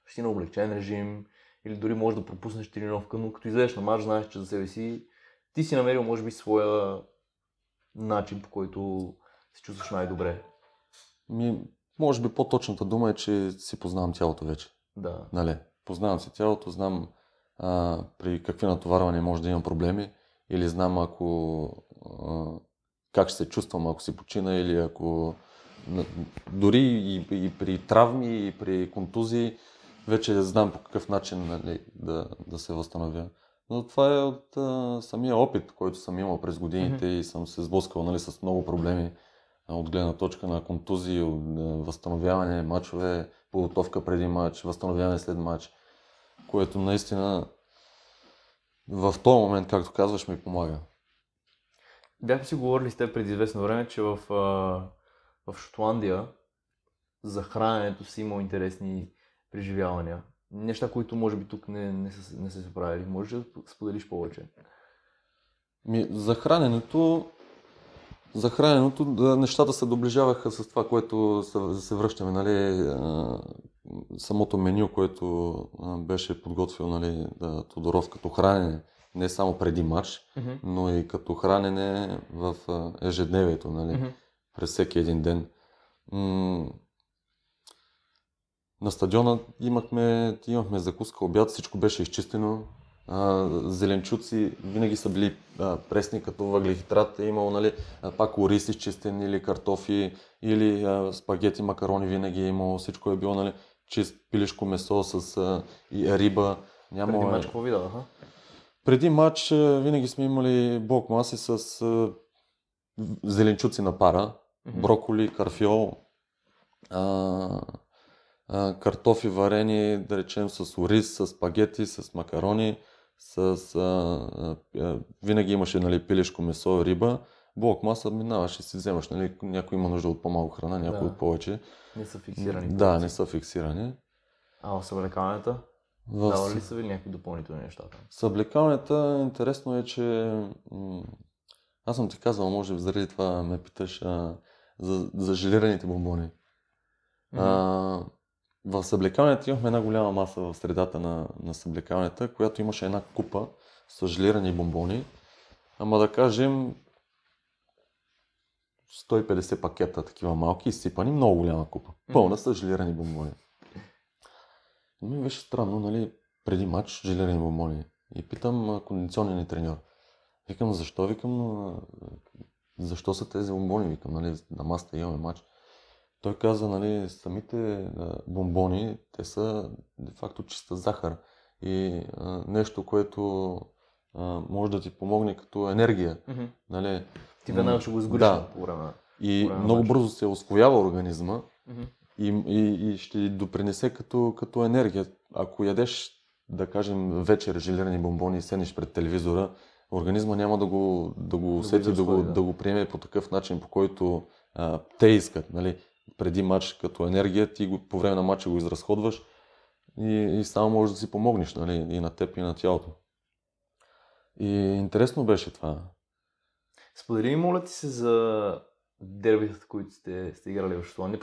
си на облегчен режим, или дори можеш да пропуснеш тренировка, но като излезеш на матч, знаеш, че за себе си ти си намерил, може би, своя начин, по който се чувстваш най-добре. Ми, може би по-точната дума е, че си познавам тялото вече. Да. Нали? Познавам си тялото, знам а, при какви натоварвания може да имам проблеми или знам ако а, как ще се чувствам, ако си почина или ако дори и, и при травми, и при контузии, вече знам по какъв начин нали, да, да се възстановя. Но това е от а, самия опит, който съм имал през годините mm-hmm. и съм се сблъскал нали, с много проблеми а, от гледна точка на контузии, от, а, възстановяване, мачове, подготовка преди матч, възстановяване след матч, което наистина в този момент, както казваш, ми помага. Бяхме си говорили с теб преди известно време, че в, в Шотландия за храненето си имал интересни преживявания. Неща, които може би тук не, не, са, не са се правили. Може да споделиш повече? Ми, за храненето, за храненето нещата се доближаваха с това, което се, се връщаме. Нали, самото меню, което беше подготвил нали, да, Тодоров като хранене, не само преди матч, mm-hmm. но и като хранене в ежедневието, нали, mm-hmm. през всеки един ден. на стадиона имахме, имахме закуска, обяд, всичко беше изчистено. А, зеленчуци винаги са били а, пресни като въглехидрат. Е имало нали, пак ориз изчистен или картофи, или а, спагети, макарони винаги е имало. Всичко е било нали, чист пилешко месо с а, и риба. Няма, Преди мач какво ви дадаха? Преди матч винаги сме имали блок маси с а, зеленчуци на пара, mm-hmm. броколи, карфиол, а, а, картофи варени, да речем с ориз, с спагети, с макарони, с, а, а, винаги имаше нали, пилешко месо, риба. Блок маса минаваш и си вземаш, нали, някой има нужда от по-малко храна, някой да. от повече. Не са фиксирани. Да, не са фиксирани. А в съблекаването? В... Дава ли са ви някакви допълнителни неща? Съблекалнята, интересно е, че аз съм ти казал, може би заради това ме питаш а, за, за желираните бомбони. Mm-hmm. А, в съблекалнята имахме една голяма маса в средата на, на съблекалнята, която имаше една купа с желирани бомбони. Ама да кажем 150 пакета такива малки, изсипани, много голяма купа. Пълна с желирани бомбони. Но ми беше странно, нали, преди матч желирани бомбони. И питам кондиционния ни треньор. Викам, защо? Викам, защо са тези бомбони? Викам, нали, на маста имаме матч. Той каза, нали, самите бомбони, те са де-факто чиста захар и а, нещо, което а, може да ти помогне като енергия. Mm-hmm. Нали, ти веднага ще го изгориш да. по време. И време много бързо се освоява организма mm-hmm. и, и, и ще допринесе като, като енергия. Ако ядеш, да кажем, вечер желирани бомбони и седнеш пред телевизора, организма няма да го, да го усети, да, да, го, да. да го приеме по такъв начин, по който а, те искат. Нали? Преди матч като енергия, ти го, по време на матча го изразходваш и, и само можеш да си помогнеш нали? и на теб, и на тялото. И интересно беше това. Сподели ми, моля ти се, за дербитата, които сте, сте играли в Шотландия,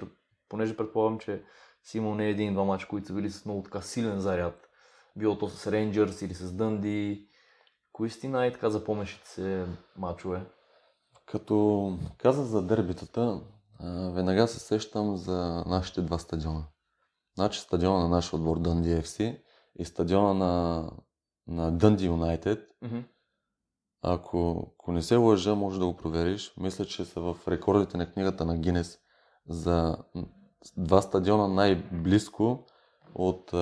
понеже предполагам, че си имал не един-два мача, които са били с много така силен заряд. Било то с Рейнджърс или с Дънди. Кои си най-така запомнящите се мачове? Като каза за дербитата, веднага се сещам за нашите два стадиона. Значи стадиона на нашия отбор Дънди FC и стадиона на, на Дънди Юнайтед. Mm-hmm. Ако, ако не се лъжа, може да го провериш. Мисля, че са в рекордите на книгата на Гинес за два стадиона най-близко от,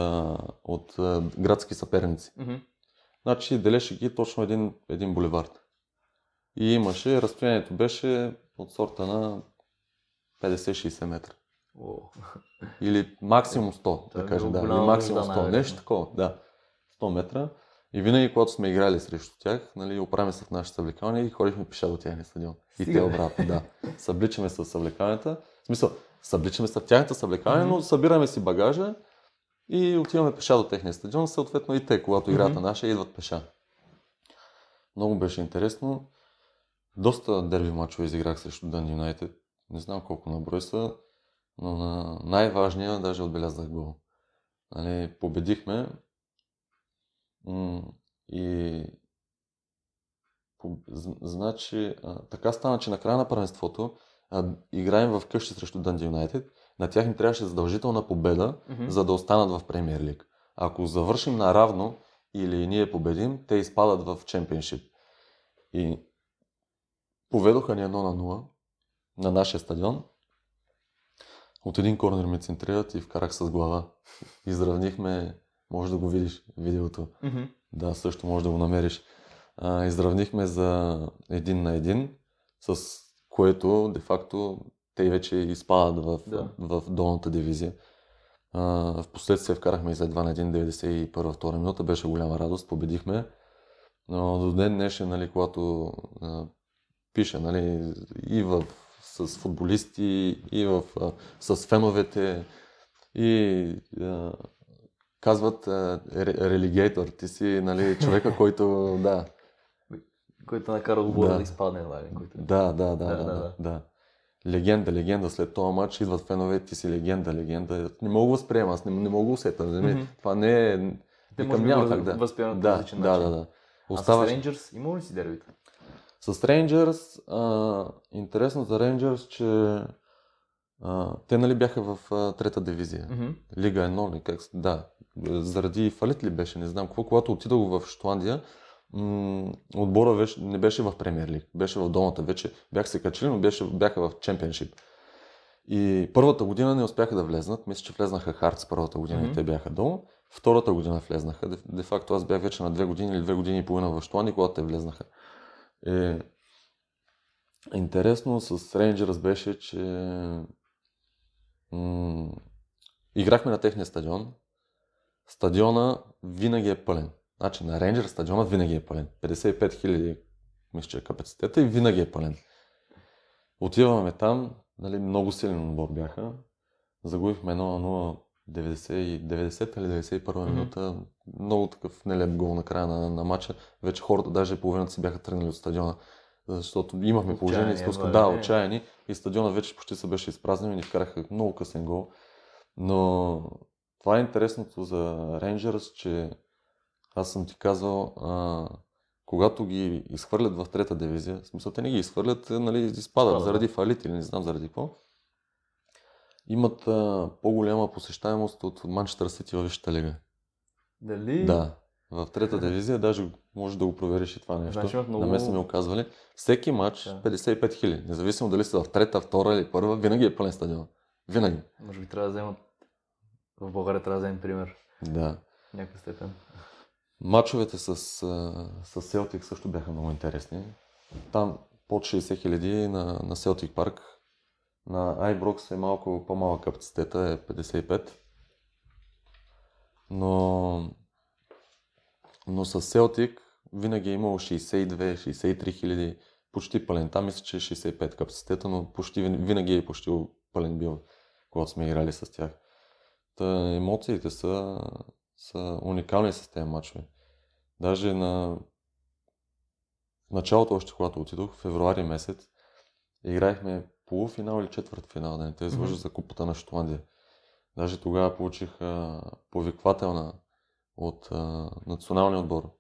от градски съперници. Mm-hmm. Значи делеше ги точно един, един булевард. И имаше, разстоянието беше от сорта на 50-60 метра. Oh. Или максимум 100, да кажем. Да, или максимум 100. Нещо такова, да. 100 метра. И винаги, когато сме играли срещу тях, нали, оправяме се в нашите съблекални и ходихме пеша до тяхния стадион. И те обратно, да. <laughs> Събличаме се в съблекалнята. В смисъл, събличаме се в тяхната съблекалня, mm-hmm. но събираме си багажа и отиваме пеша до техния стадион. Съответно и те, когато играят mm-hmm. наша, идват пеша. Много беше интересно. Доста дерби мачове изиграх срещу Дън Юнайтед. Не знам колко на брой са, но на най-важния даже отбелязах гол. Нали, победихме и значи, така стана, че на края на първенството играем в къщи срещу Дънди Юнайтед. На тях им трябваше задължителна победа, mm-hmm. за да останат в Премьер Лиг. ако завършим наравно или ние победим, те изпадат в чемпионшип. И поведоха ни едно на 0 на нашия стадион. От един корнер ме центрират и вкарах с глава. Изравнихме, може да го видиш видеото. Mm-hmm. Да, също може да го намериш. А, изравнихме за един на един, с което де-факто те вече изпадат в, Да. в долната дивизия. А, в последствие вкарахме и за 2 на 1, 91-2 минута, беше голяма радост, победихме. Но до ден днешен, нали, когато а, пиша нали, и в, с футболисти, и в, а, с феновете, и а, казват а, ре- религейтор, ти си нали, човека, <laughs> който да, Който накара отбора Да. да, изпадне едва ли. Който... да, да, да, Да, да, да, да, да. Легенда, легенда. След този матч идват фенове, ти си легенда, легенда. Не мога да възприема, аз не, не мога да усета. нали? Мгм. Това не е... Те може няма как да. възприемат да, да, да, да. А Оставаш... с Рейнджърс има ли си дербита? С Рейнджърс, а, интересно за Рейнджърс, че а, те нали бяха в а, трета дивизия. Mm-hmm. Лига 1 ли как? Да. Заради фалит ли беше, не знам какво. Когато отидох в Шотландия, м- отбора беше, не беше в премьер лиг, беше в долната вече. Бях се качили, но беше, бяха в чемпионшип. И първата година не успяха да влезнат. Мисля, че влезнаха Хартс първата година Мгм. и те бяха долу. Втората година влезнаха. Де, де факто аз бях вече на две години или две години и половина в Шотландия, когато те влезнаха. Е, интересно с Рейнджерс беше, че м- играхме на техния стадион. Стадиона винаги е пълен. Значи на Рейнджер стадиона винаги е пълен. 55 000 мисля, е капацитета и винаги е пълен. Отиваме там, нали, много силен отбор бяха. Загубихме 1 на 0 90, и- 90 или 91 Мгм. минута. Много такъв нелеп гол на края на, на матча. Вече хората, даже половината си бяха тръгнали от стадиона. Защото имахме положение, изпуска, да, отчаяни. И стадиона вече почти се беше изпразнен и ни вкараха много късен гол. Но това е интересното за Рейнджърс, че аз съм ти казал, а, когато ги изхвърлят в трета дивизия, в смисъл те не ги изхвърлят, нали, изпадат Изпадат, заради фалит или не знам заради какво, имат а, по-голяма посещаемост от Манчестър Сити във Висшата лига. Дали? Да. В трета дивизия даже може да го провериш и това нещо. Значи много- На мен са ми оказвали. Всеки матч Да. 55 хиляди. Независимо дали са в трета, втора или първа, винаги е пълен стадион. Винаги. Може би трябва да вземат... В България трябва да вземем пример. Да. В някаква степен. Мачовете с, с Селтик също бяха много интересни. Там под 60 хиляди на, на Селтик парк. На Айброкс е малко по-малък капацитета, е 55. Но, но с Селтик винаги е имало 62-63 хиляди, почти пълен. Там мисля, че е 65 капацитета, но почти, вин- винаги е почти пълен бил, когато сме играли с тях. Та емоциите са, са уникални с тези матчове. Даже на в началото, още когато отидох, в февруари месец, играехме полуфинал или четвърт финал, да не те излъжа Мгм. за купата на Шотландия. Даже тогава получих а, повиквателна от а, националния отбор.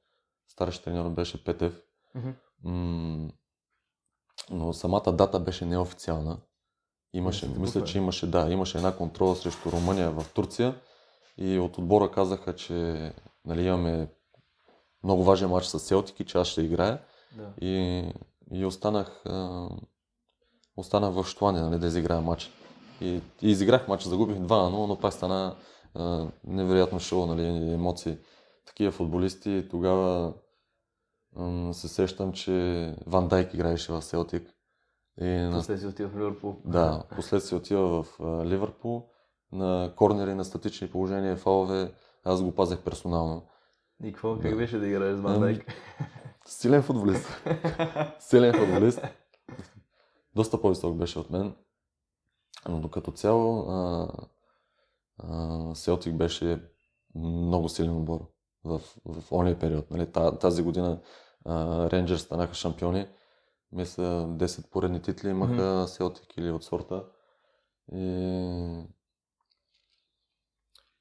Старши треньор беше Петев. Мгм. М, но самата дата беше неофициална. Имаше, се мисля, че имаше, да, имаше една контрола срещу Румъния в Турция и от отбора казаха, че нали, имаме много важен матч с Селтик и че аз ще играя Да. и, и останах, а, останах в Шотландия нали, да изиграя матч. И, и изиграх матч, загубих 2 на 0, но пак стана а, невероятно шоу, нали, емоции. Такива футболисти. Тогава м, се сещам, че Ван Дайк играеше в Селтик. И на После си отива в Ливърпул. да, последствие отива в Ливърпул на корнери, на статични положения, фалове. Аз го пазех персонално. И какво? Да. Как беше да играеш с Ван Ами, Дайк? Силен футболист. <laughs> Силен футболист. Доста по-висок беше от мен. Но докато цяло а, а, Селтик беше много силен отбор в, в ония период. Нали? Та, тази година Рейнджерс станаха шампиони. Мисля 10 поредни титли имаха Селтик или от сорта. И,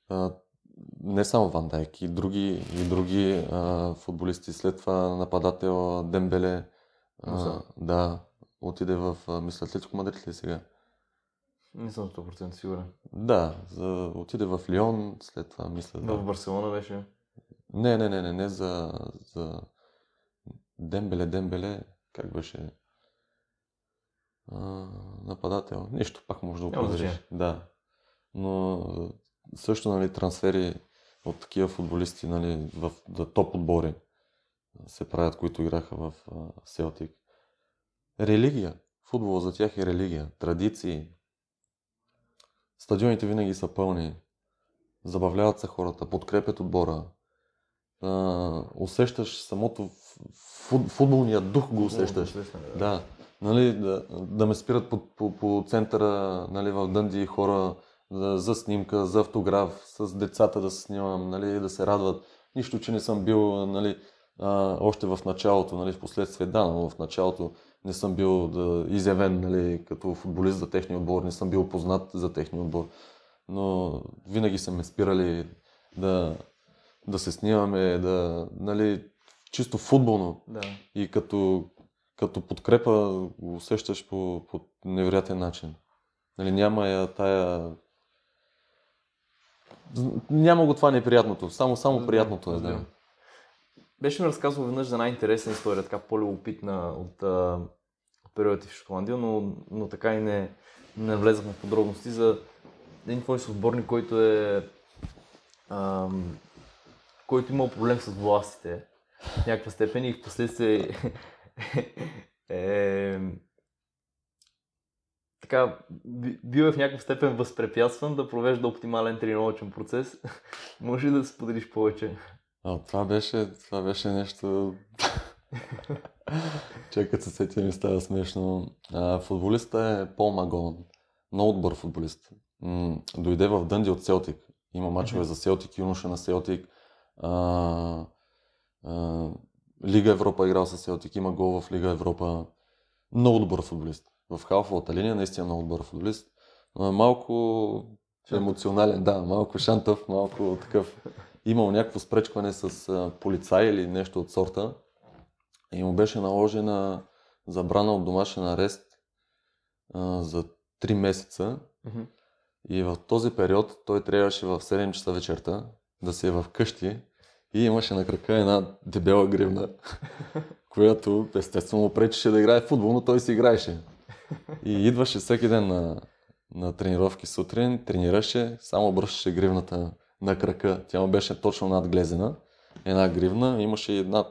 а, не само Ван Дайк, и други, и други а, футболисти. След това нападател Дембеле. А, да, отиде в, мисля, Атлетико Мадрид ли е сега? Не съм 100% сигурен. Да, за, отиде в Лион, след това мисля да... В Барселона беше. Не, не, не, не, не за, за Дембеле, Дембеле, как беше а, нападател. Нещо пак може да определиш. Да. Но също нали, трансфери от такива футболисти нали, в да, топ отбори се правят, които играха в Селтик. Религия. Футбол за тях е религия. Традиции. Стадионите винаги са пълни. Забавляват се хората, подкрепят отбора. А, усещаш самото фут, футболния дух го усещаш. Да, нали, да, да ме спират по, по, по центъра нали, в Дънди хора за, за снимка, за автограф, с децата да се снимам, нали, да се радват. Нищо, че не съм бил нали, а, още в началото, нали, в последствие да, но в началото не съм бил да, изявен нали, като футболист за техния отбор, не съм бил познат за техния отбор. Но винаги са ме спирали да, да се снимаме, да, нали, чисто футболно. Да. И като, като подкрепа го усещаш по, по невероятен начин. Нали, няма я тая... Няма го това неприятното, само, само приятното е. Да. Беше ми разказал веднъж за една интересна история, така по-любопитна от, а, ти в Шотландия, но, но така и не, не влезахме в подробности за един твой съотборник, който е ам, който имал проблем с властите в някаква степен и в последствие <laughs> е, така, би- бил е в някаква степен възпрепятстван да провежда оптимален тренировъчен процес. <laughs> Може ли да споделиш повече? А, това беше, това беше нещо... <laughs> Че като се сетя ми става смешно. А, футболиста е Пол Магон. Много добър футболист. М, дойде в Дънди от Селтик. Има мачове за Селтик, юноша на Селтик. А, а, Лига Европа е играл с Селтик, има гол в Лига Европа. Много добър футболист. В халфовата линия наистина много добър футболист. Но е малко Шантов. емоционален, да, малко шантов, малко такъв. Имал някакво спречкване с полицай или нещо от сорта. И му беше наложена забрана от домашен арест а, за 3 месеца. Мгм. И в този период той трябваше в 7 часа вечерта да си е в къщи и имаше на крака една дебела гривна, <laughs> която естествено му пречеше да играе в футбол, но той си играеше. И идваше всеки ден на, на тренировки сутрин, тренираше, само обръщаше гривната на крака. Тя му беше точно надглезена. Една гривна, имаше една,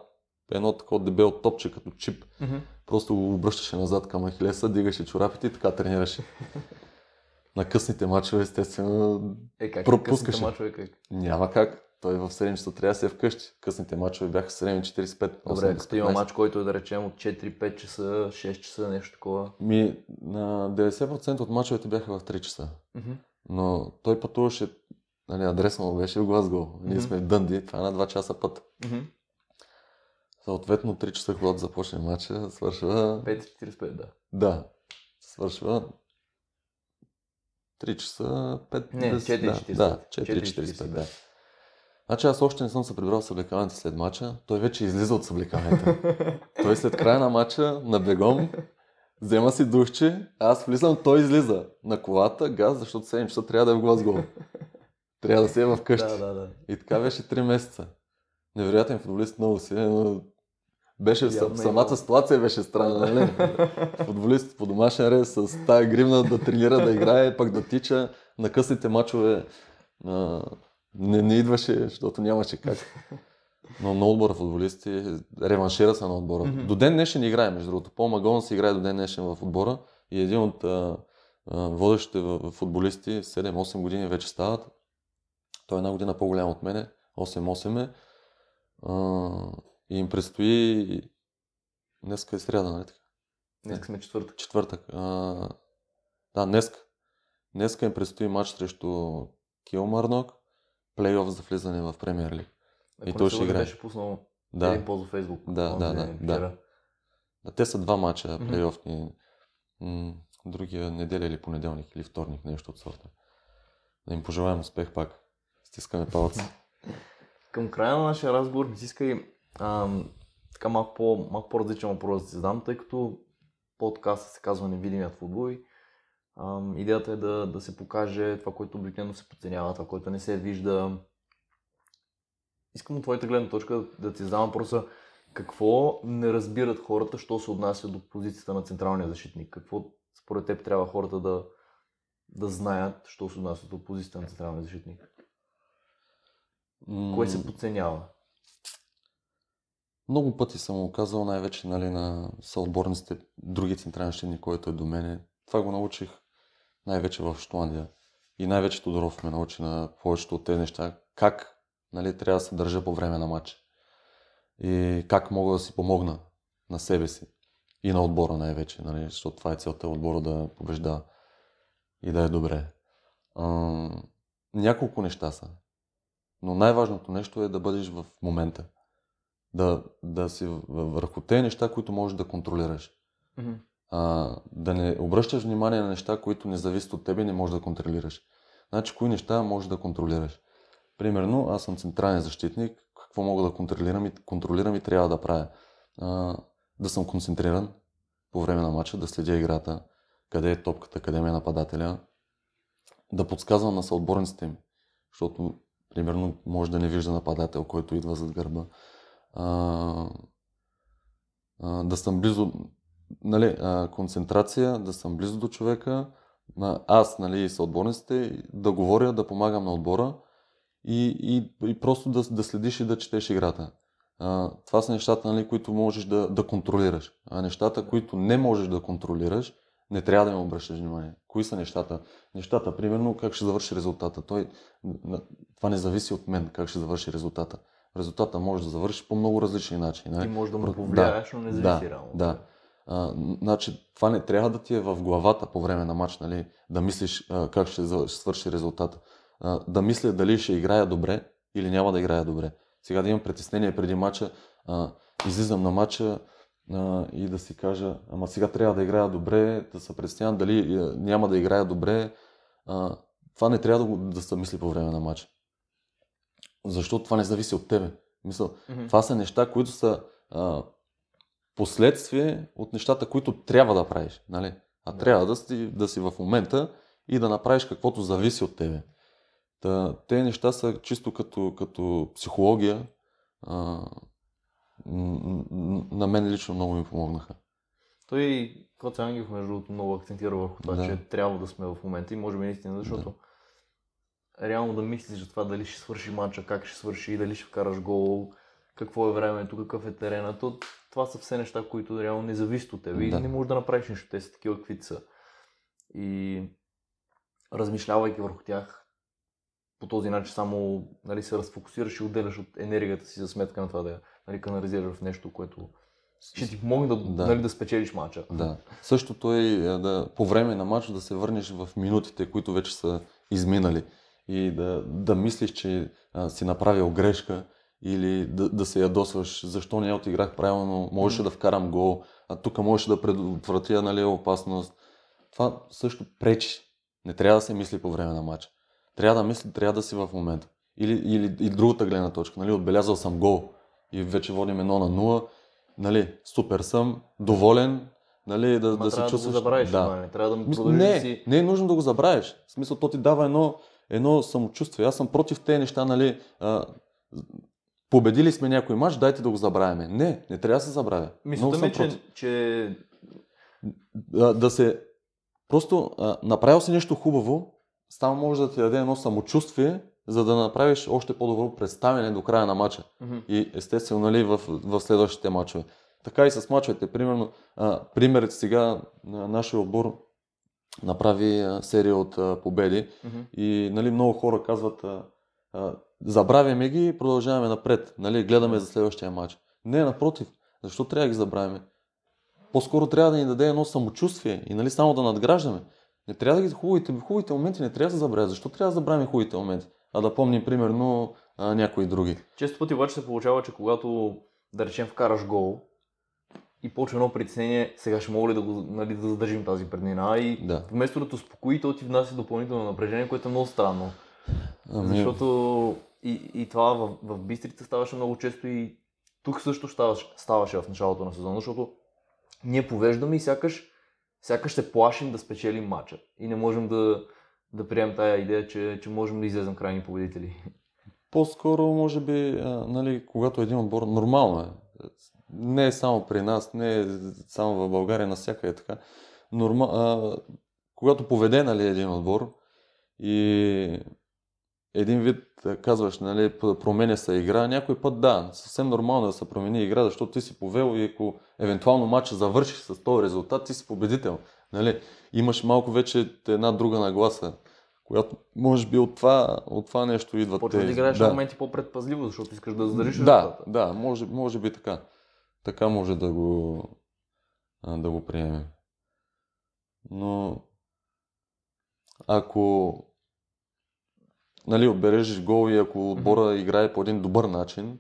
едно такова дебело топче като чип. Мгм. Просто го обръщаше назад към Ахилеса, дигаше чорапите и така тренираше. На късните мачове, естествено, Е, как Пропускаше. мачове, как? няма как. Той в 7 часа трябва да се е вкъщи. Късните мачове бяха 7.45. Добре, 8 като има мач, който е да речем от 4-5 часа, 6 часа, нещо такова. Ми, на 90% от мачовете бяха в 3 часа. Мгм. Но той пътуваше, нали, адреса му беше в Глазго. Ние Мгм. сме в Дънди, това е на 2 часа път. Мгм. Съответно, 3 часа, когато започне матча, свършва 5.45, да. Да, свършва 3 часа, 5, Не, 4.45. Да, да 4.45, да. Значи аз още не съм се прибрал в съблекаването след мача, той вече излиза от съблекаването. <laughs> той след края на мача, на бегом, взема си душче, аз влизам, той излиза на колата, газ, защото 7 часа трябва да е в Глазго. Трябва да се е в къщи. Да, да, да. И така беше 3 месеца. Невероятен футболист, много си, е, но беше, Явно е самата имал. ситуация беше странна, нали? Футболист по домашен ред с тая гривна да тренира, да играе, пък да тича на късните мачове. А, не, не идваше, защото нямаше как. Но много добър футболист и реваншира се на отбора. Мгм. До ден днешен играе, между другото. Пол Магон си играе до ден днешен в отбора и е един от а, а, водещите футболисти, 7-8 години вече стават. Той е една година по-голям от мене, 8-8 е. А, и им предстои днеска е сряда, нали така? Днес сме четвъртък. Четвъртък. А, да, днеска. Днеска им предстои матч срещу Килмарнок, плейоф за влизане в Премьер Лиг. И той ще играе. Беше пуснал Да. един пост във Фейсбук. Да, да, да, вчера. Да, те са два Мгм. плейофни. М, Другия неделя или понеделник или вторник, нещо от сорта. Да им пожелаем успех пак. Стискаме палци. <laughs> Към края на нашия разговор ми се иска и ам, така малко, по, малко по-различен въпрос да ти задам, тъй като подкастът се казва Невидимият футбол и идеята е да, да се покаже това, което обикновено се подценява, това, което не се вижда. Искам от твоята гледна точка да ти задам въпроса какво не разбират хората, що се отнася до позицията на централния защитник? Какво според теб трябва хората да, да знаят, що се отнася до позицията на централния защитник? Кое се подценява? Много пъти съм го казал, най-вече нали, на съотборниците, други централни защитник, който е до мене. Това го научих най-вече в Штуандия. И най-вече Тодоров ме научи на повечето от тези неща. Как нали, трябва да се държа по време на матч. И как мога да си помогна на себе си. И на отбора най-вече, нали, защото това е целта отбора да побежда и да е добре. А, няколко неща са. Но най-важното нещо е да бъдеш в момента. Да, да си върху те неща, които можеш да контролираш. Mm-hmm. А, да не обръщаш внимание на неща, които не зависят от тебе и не можеш да контролираш. Значи, кои неща можеш да контролираш? Примерно, аз съм централен защитник, какво мога да контролирам и, контролирам и трябва да правя? А, да съм концентриран по време на матча, да следя играта, къде е топката, къде ме е нападателя, да подсказвам на съотборниците ми, защото примерно може да не вижда нападател, който идва зад гърба. А, а, да съм близо, нали, а, концентрация, да съм близо до човека, аз нали, и съотборниците, да говоря, да помагам на отбора и, и, и просто да, да следиш и да четеш играта. А, това са нещата, нали, които можеш да, да контролираш. А нещата, които не можеш да контролираш, не трябва да им обръщаш внимание. Кои са нещата? Нещата, примерно, как ще завърши резултата. Той, това не зависи от мен, как ще завърши резултата. Резултата може да завърши по много различни начини. Ти може да му повлияеш, да, но не зависи да, реално. Да. А, значи, това не трябва да ти е в главата по време на матч, нали? да мислиш а, как ще свърши резултата. А, да мисля дали ще играя добре или няма да играя добре. Сега да имам притеснение преди матча, а, излизам на матча, а, и да си кажа, ама сега трябва да играя добре, да се представям дали е, няма да играя добре. А, това не трябва да, да се мисли по време на матч. Защото това не зависи от тебе. Мисъл, mm-hmm. това са неща, които са а, последствие от нещата, които трябва да правиш. Нали? А mm-hmm. трябва да си, да си в момента и да направиш каквото зависи от тебе. Та, те неща са чисто като, като психология. А, на мен лично много ми помогнаха. Той, Коце Ангелов, между другото, много акцентира върху това, да. че трябва да сме в момента и може би наистина, защото да. Реално да мислиш за това дали ще свърши матча, как ще свърши, дали ще вкараш гол, какво е времето, какъв е терена, то това са все неща, които реално не зависят от теб да. и не можеш да направиш нищо, те са такива каквито са. И размишлявайки върху тях, по този начин само нали, се разфокусираш и отделяш от енергията си за сметка на това да нали, канализираш в нещо, което ще ти помогне да, да. Нали, да спечелиш мача. Да. Същото е, е да, по време на матч да се върнеш в минутите, които вече са изминали и да, да мислиш, че а, си направил грешка или да, да се ядосваш, защо не отиграх правилно, можеше да вкарам гол, а тук можеше да предотвратя нали, опасност. Това също пречи. Не трябва да се мисли по време на матча. Трябва да мисли, трябва да си в момента. Или, или, или другата гледна точка. Нали, отбелязал съм гол и вече водим едно на нула, нали, супер съм, доволен, нали, да, да се чувстваш. Да го забравиш, да. Не, трябва да продължиш не, си. Не е нужно да го забравиш. В смисъл, то ти дава едно, едно самочувствие. Аз съм против тези неща, нали, а, победили сме някой мач, дайте да го забравяме. Не, не трябва да се забравя. Мисълта ми, че, че... Да, да се... Просто а, направил си нещо хубаво, само може да ти даде едно самочувствие, за да направиш още по-добро представяне до края на матча. Mm-hmm. И естествено, нали, в, в следващите матчове. Така и с матчовете. Примерно, а, примерът сега на нашия отбор направи серия от победи mm-hmm. и нали, много хора казват забравяме ги и продължаваме напред. Нали, гледаме за следващия матч. Не, напротив. Защо трябва да ги забравяме? По-скоро трябва да ни даде едно самочувствие и нали, само да надграждаме. Не трябва да ги хубавите, хубавите моменти не трябва да забравяме. Защо трябва да забравяме хубавите моменти? а да помним примерно някои други. Често пъти обаче се получава, че когато да речем вкараш гол и почва едно притеснение, сега ще мога ли да, го, нали, да задържим тази преднина и да. вместо да те успокои, то ти внася допълнително напрежение, което е много странно. Ами... Защото и, и това в, в Бистрица ставаше много често и тук също ставаше, ставаше в началото на сезона, защото ние повеждаме и сякаш сякаш се плашим да спечелим матча и не можем да, да приемем тая идея, че, че можем да излезем крайни победители. По-скоро, може би, а, нали, когато един отбор, нормално е. Не е само при нас, не е само в България, навсякъде е така. Норма, а, когато поведе нали, един отбор и един вид казваш, нали, променя се игра, някой път да, съвсем нормално е да се промени игра, защото ти си повел и ако евентуално матча завърши с този резултат, ти си победител. Нали? Имаш малко вече една друга нагласа, която може би от това, от това нещо идват Почва да играеш да. моменти по-предпазливо, защото искаш да задържиш Да, резултата. да, може, може би така. Така може да го, да го приемем. Но ако нали, отбележиш гол и ако отбора mm-hmm. играе по един добър начин,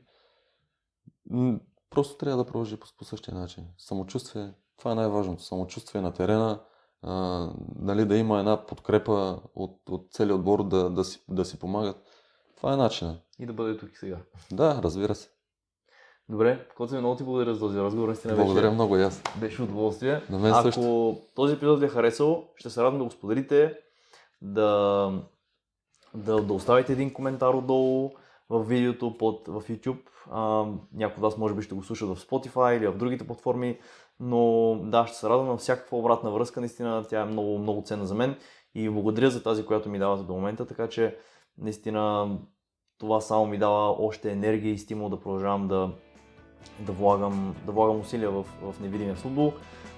просто трябва да продължи по, по същия начин. Самочувствие, това е най-важното. Самочувствие на терена, а, нали, да има една подкрепа от, от целият отбор да, да, си, да си помагат. Това е начинът. И да бъде тук и сега. Да, разбира се. Добре, Коце, много ти благодаря за този разговор. Наистина благодаря беше, много аз. Беше удоволствие. На мен Ако също. този епизод ви е харесал, ще се радвам да го споделите, да да, да оставите един коментар отдолу в видеото под, в YouTube. А, някой от вас може би ще го слушат в Spotify или в другите платформи, но да, ще се радвам на всякаква обратна връзка, наистина тя е много, много ценна за мен и благодаря за тази, която ми давате до момента, така че наистина това само ми дава още енергия и стимул да продължавам да, да, влагам, да влагам усилия в, в невидимия футбол.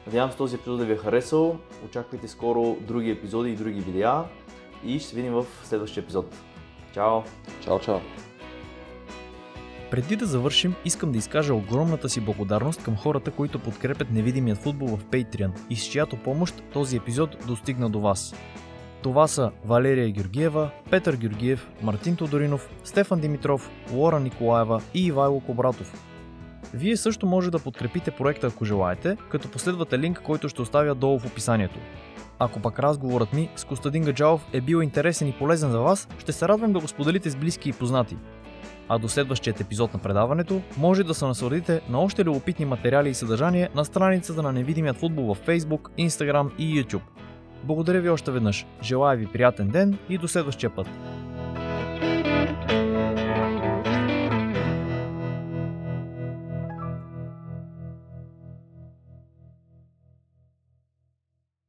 Надявам се този епизод да ви е харесал. Очаквайте скоро други епизоди и други видеа и ще се видим в следващия епизод. Чао! Чао, чао! Преди да завършим, искам да изкажа огромната си благодарност към хората, които подкрепят невидимият футбол в Patreon и с чиято помощ този епизод достигна до вас. Това са Валерия Георгиева, Петър Георгиев, Мартин Тодоринов, Стефан Димитров, Лора Николаева и Ивайло Кобратов. Вие също може да подкрепите проекта ако желаете, като последвате линк, който ще оставя долу в описанието. Ако пък разговорът ми с Костадин Гаджалов е бил интересен и полезен за вас, ще се радвам да го споделите с близки и познати. А до следващият епизод на предаването може да се насладите на още любопитни материали и съдържание на страницата на Невидимият футбол в Facebook, Instagram и YouTube. Благодаря ви още веднъж, желая ви приятен ден и до следващия път! thank you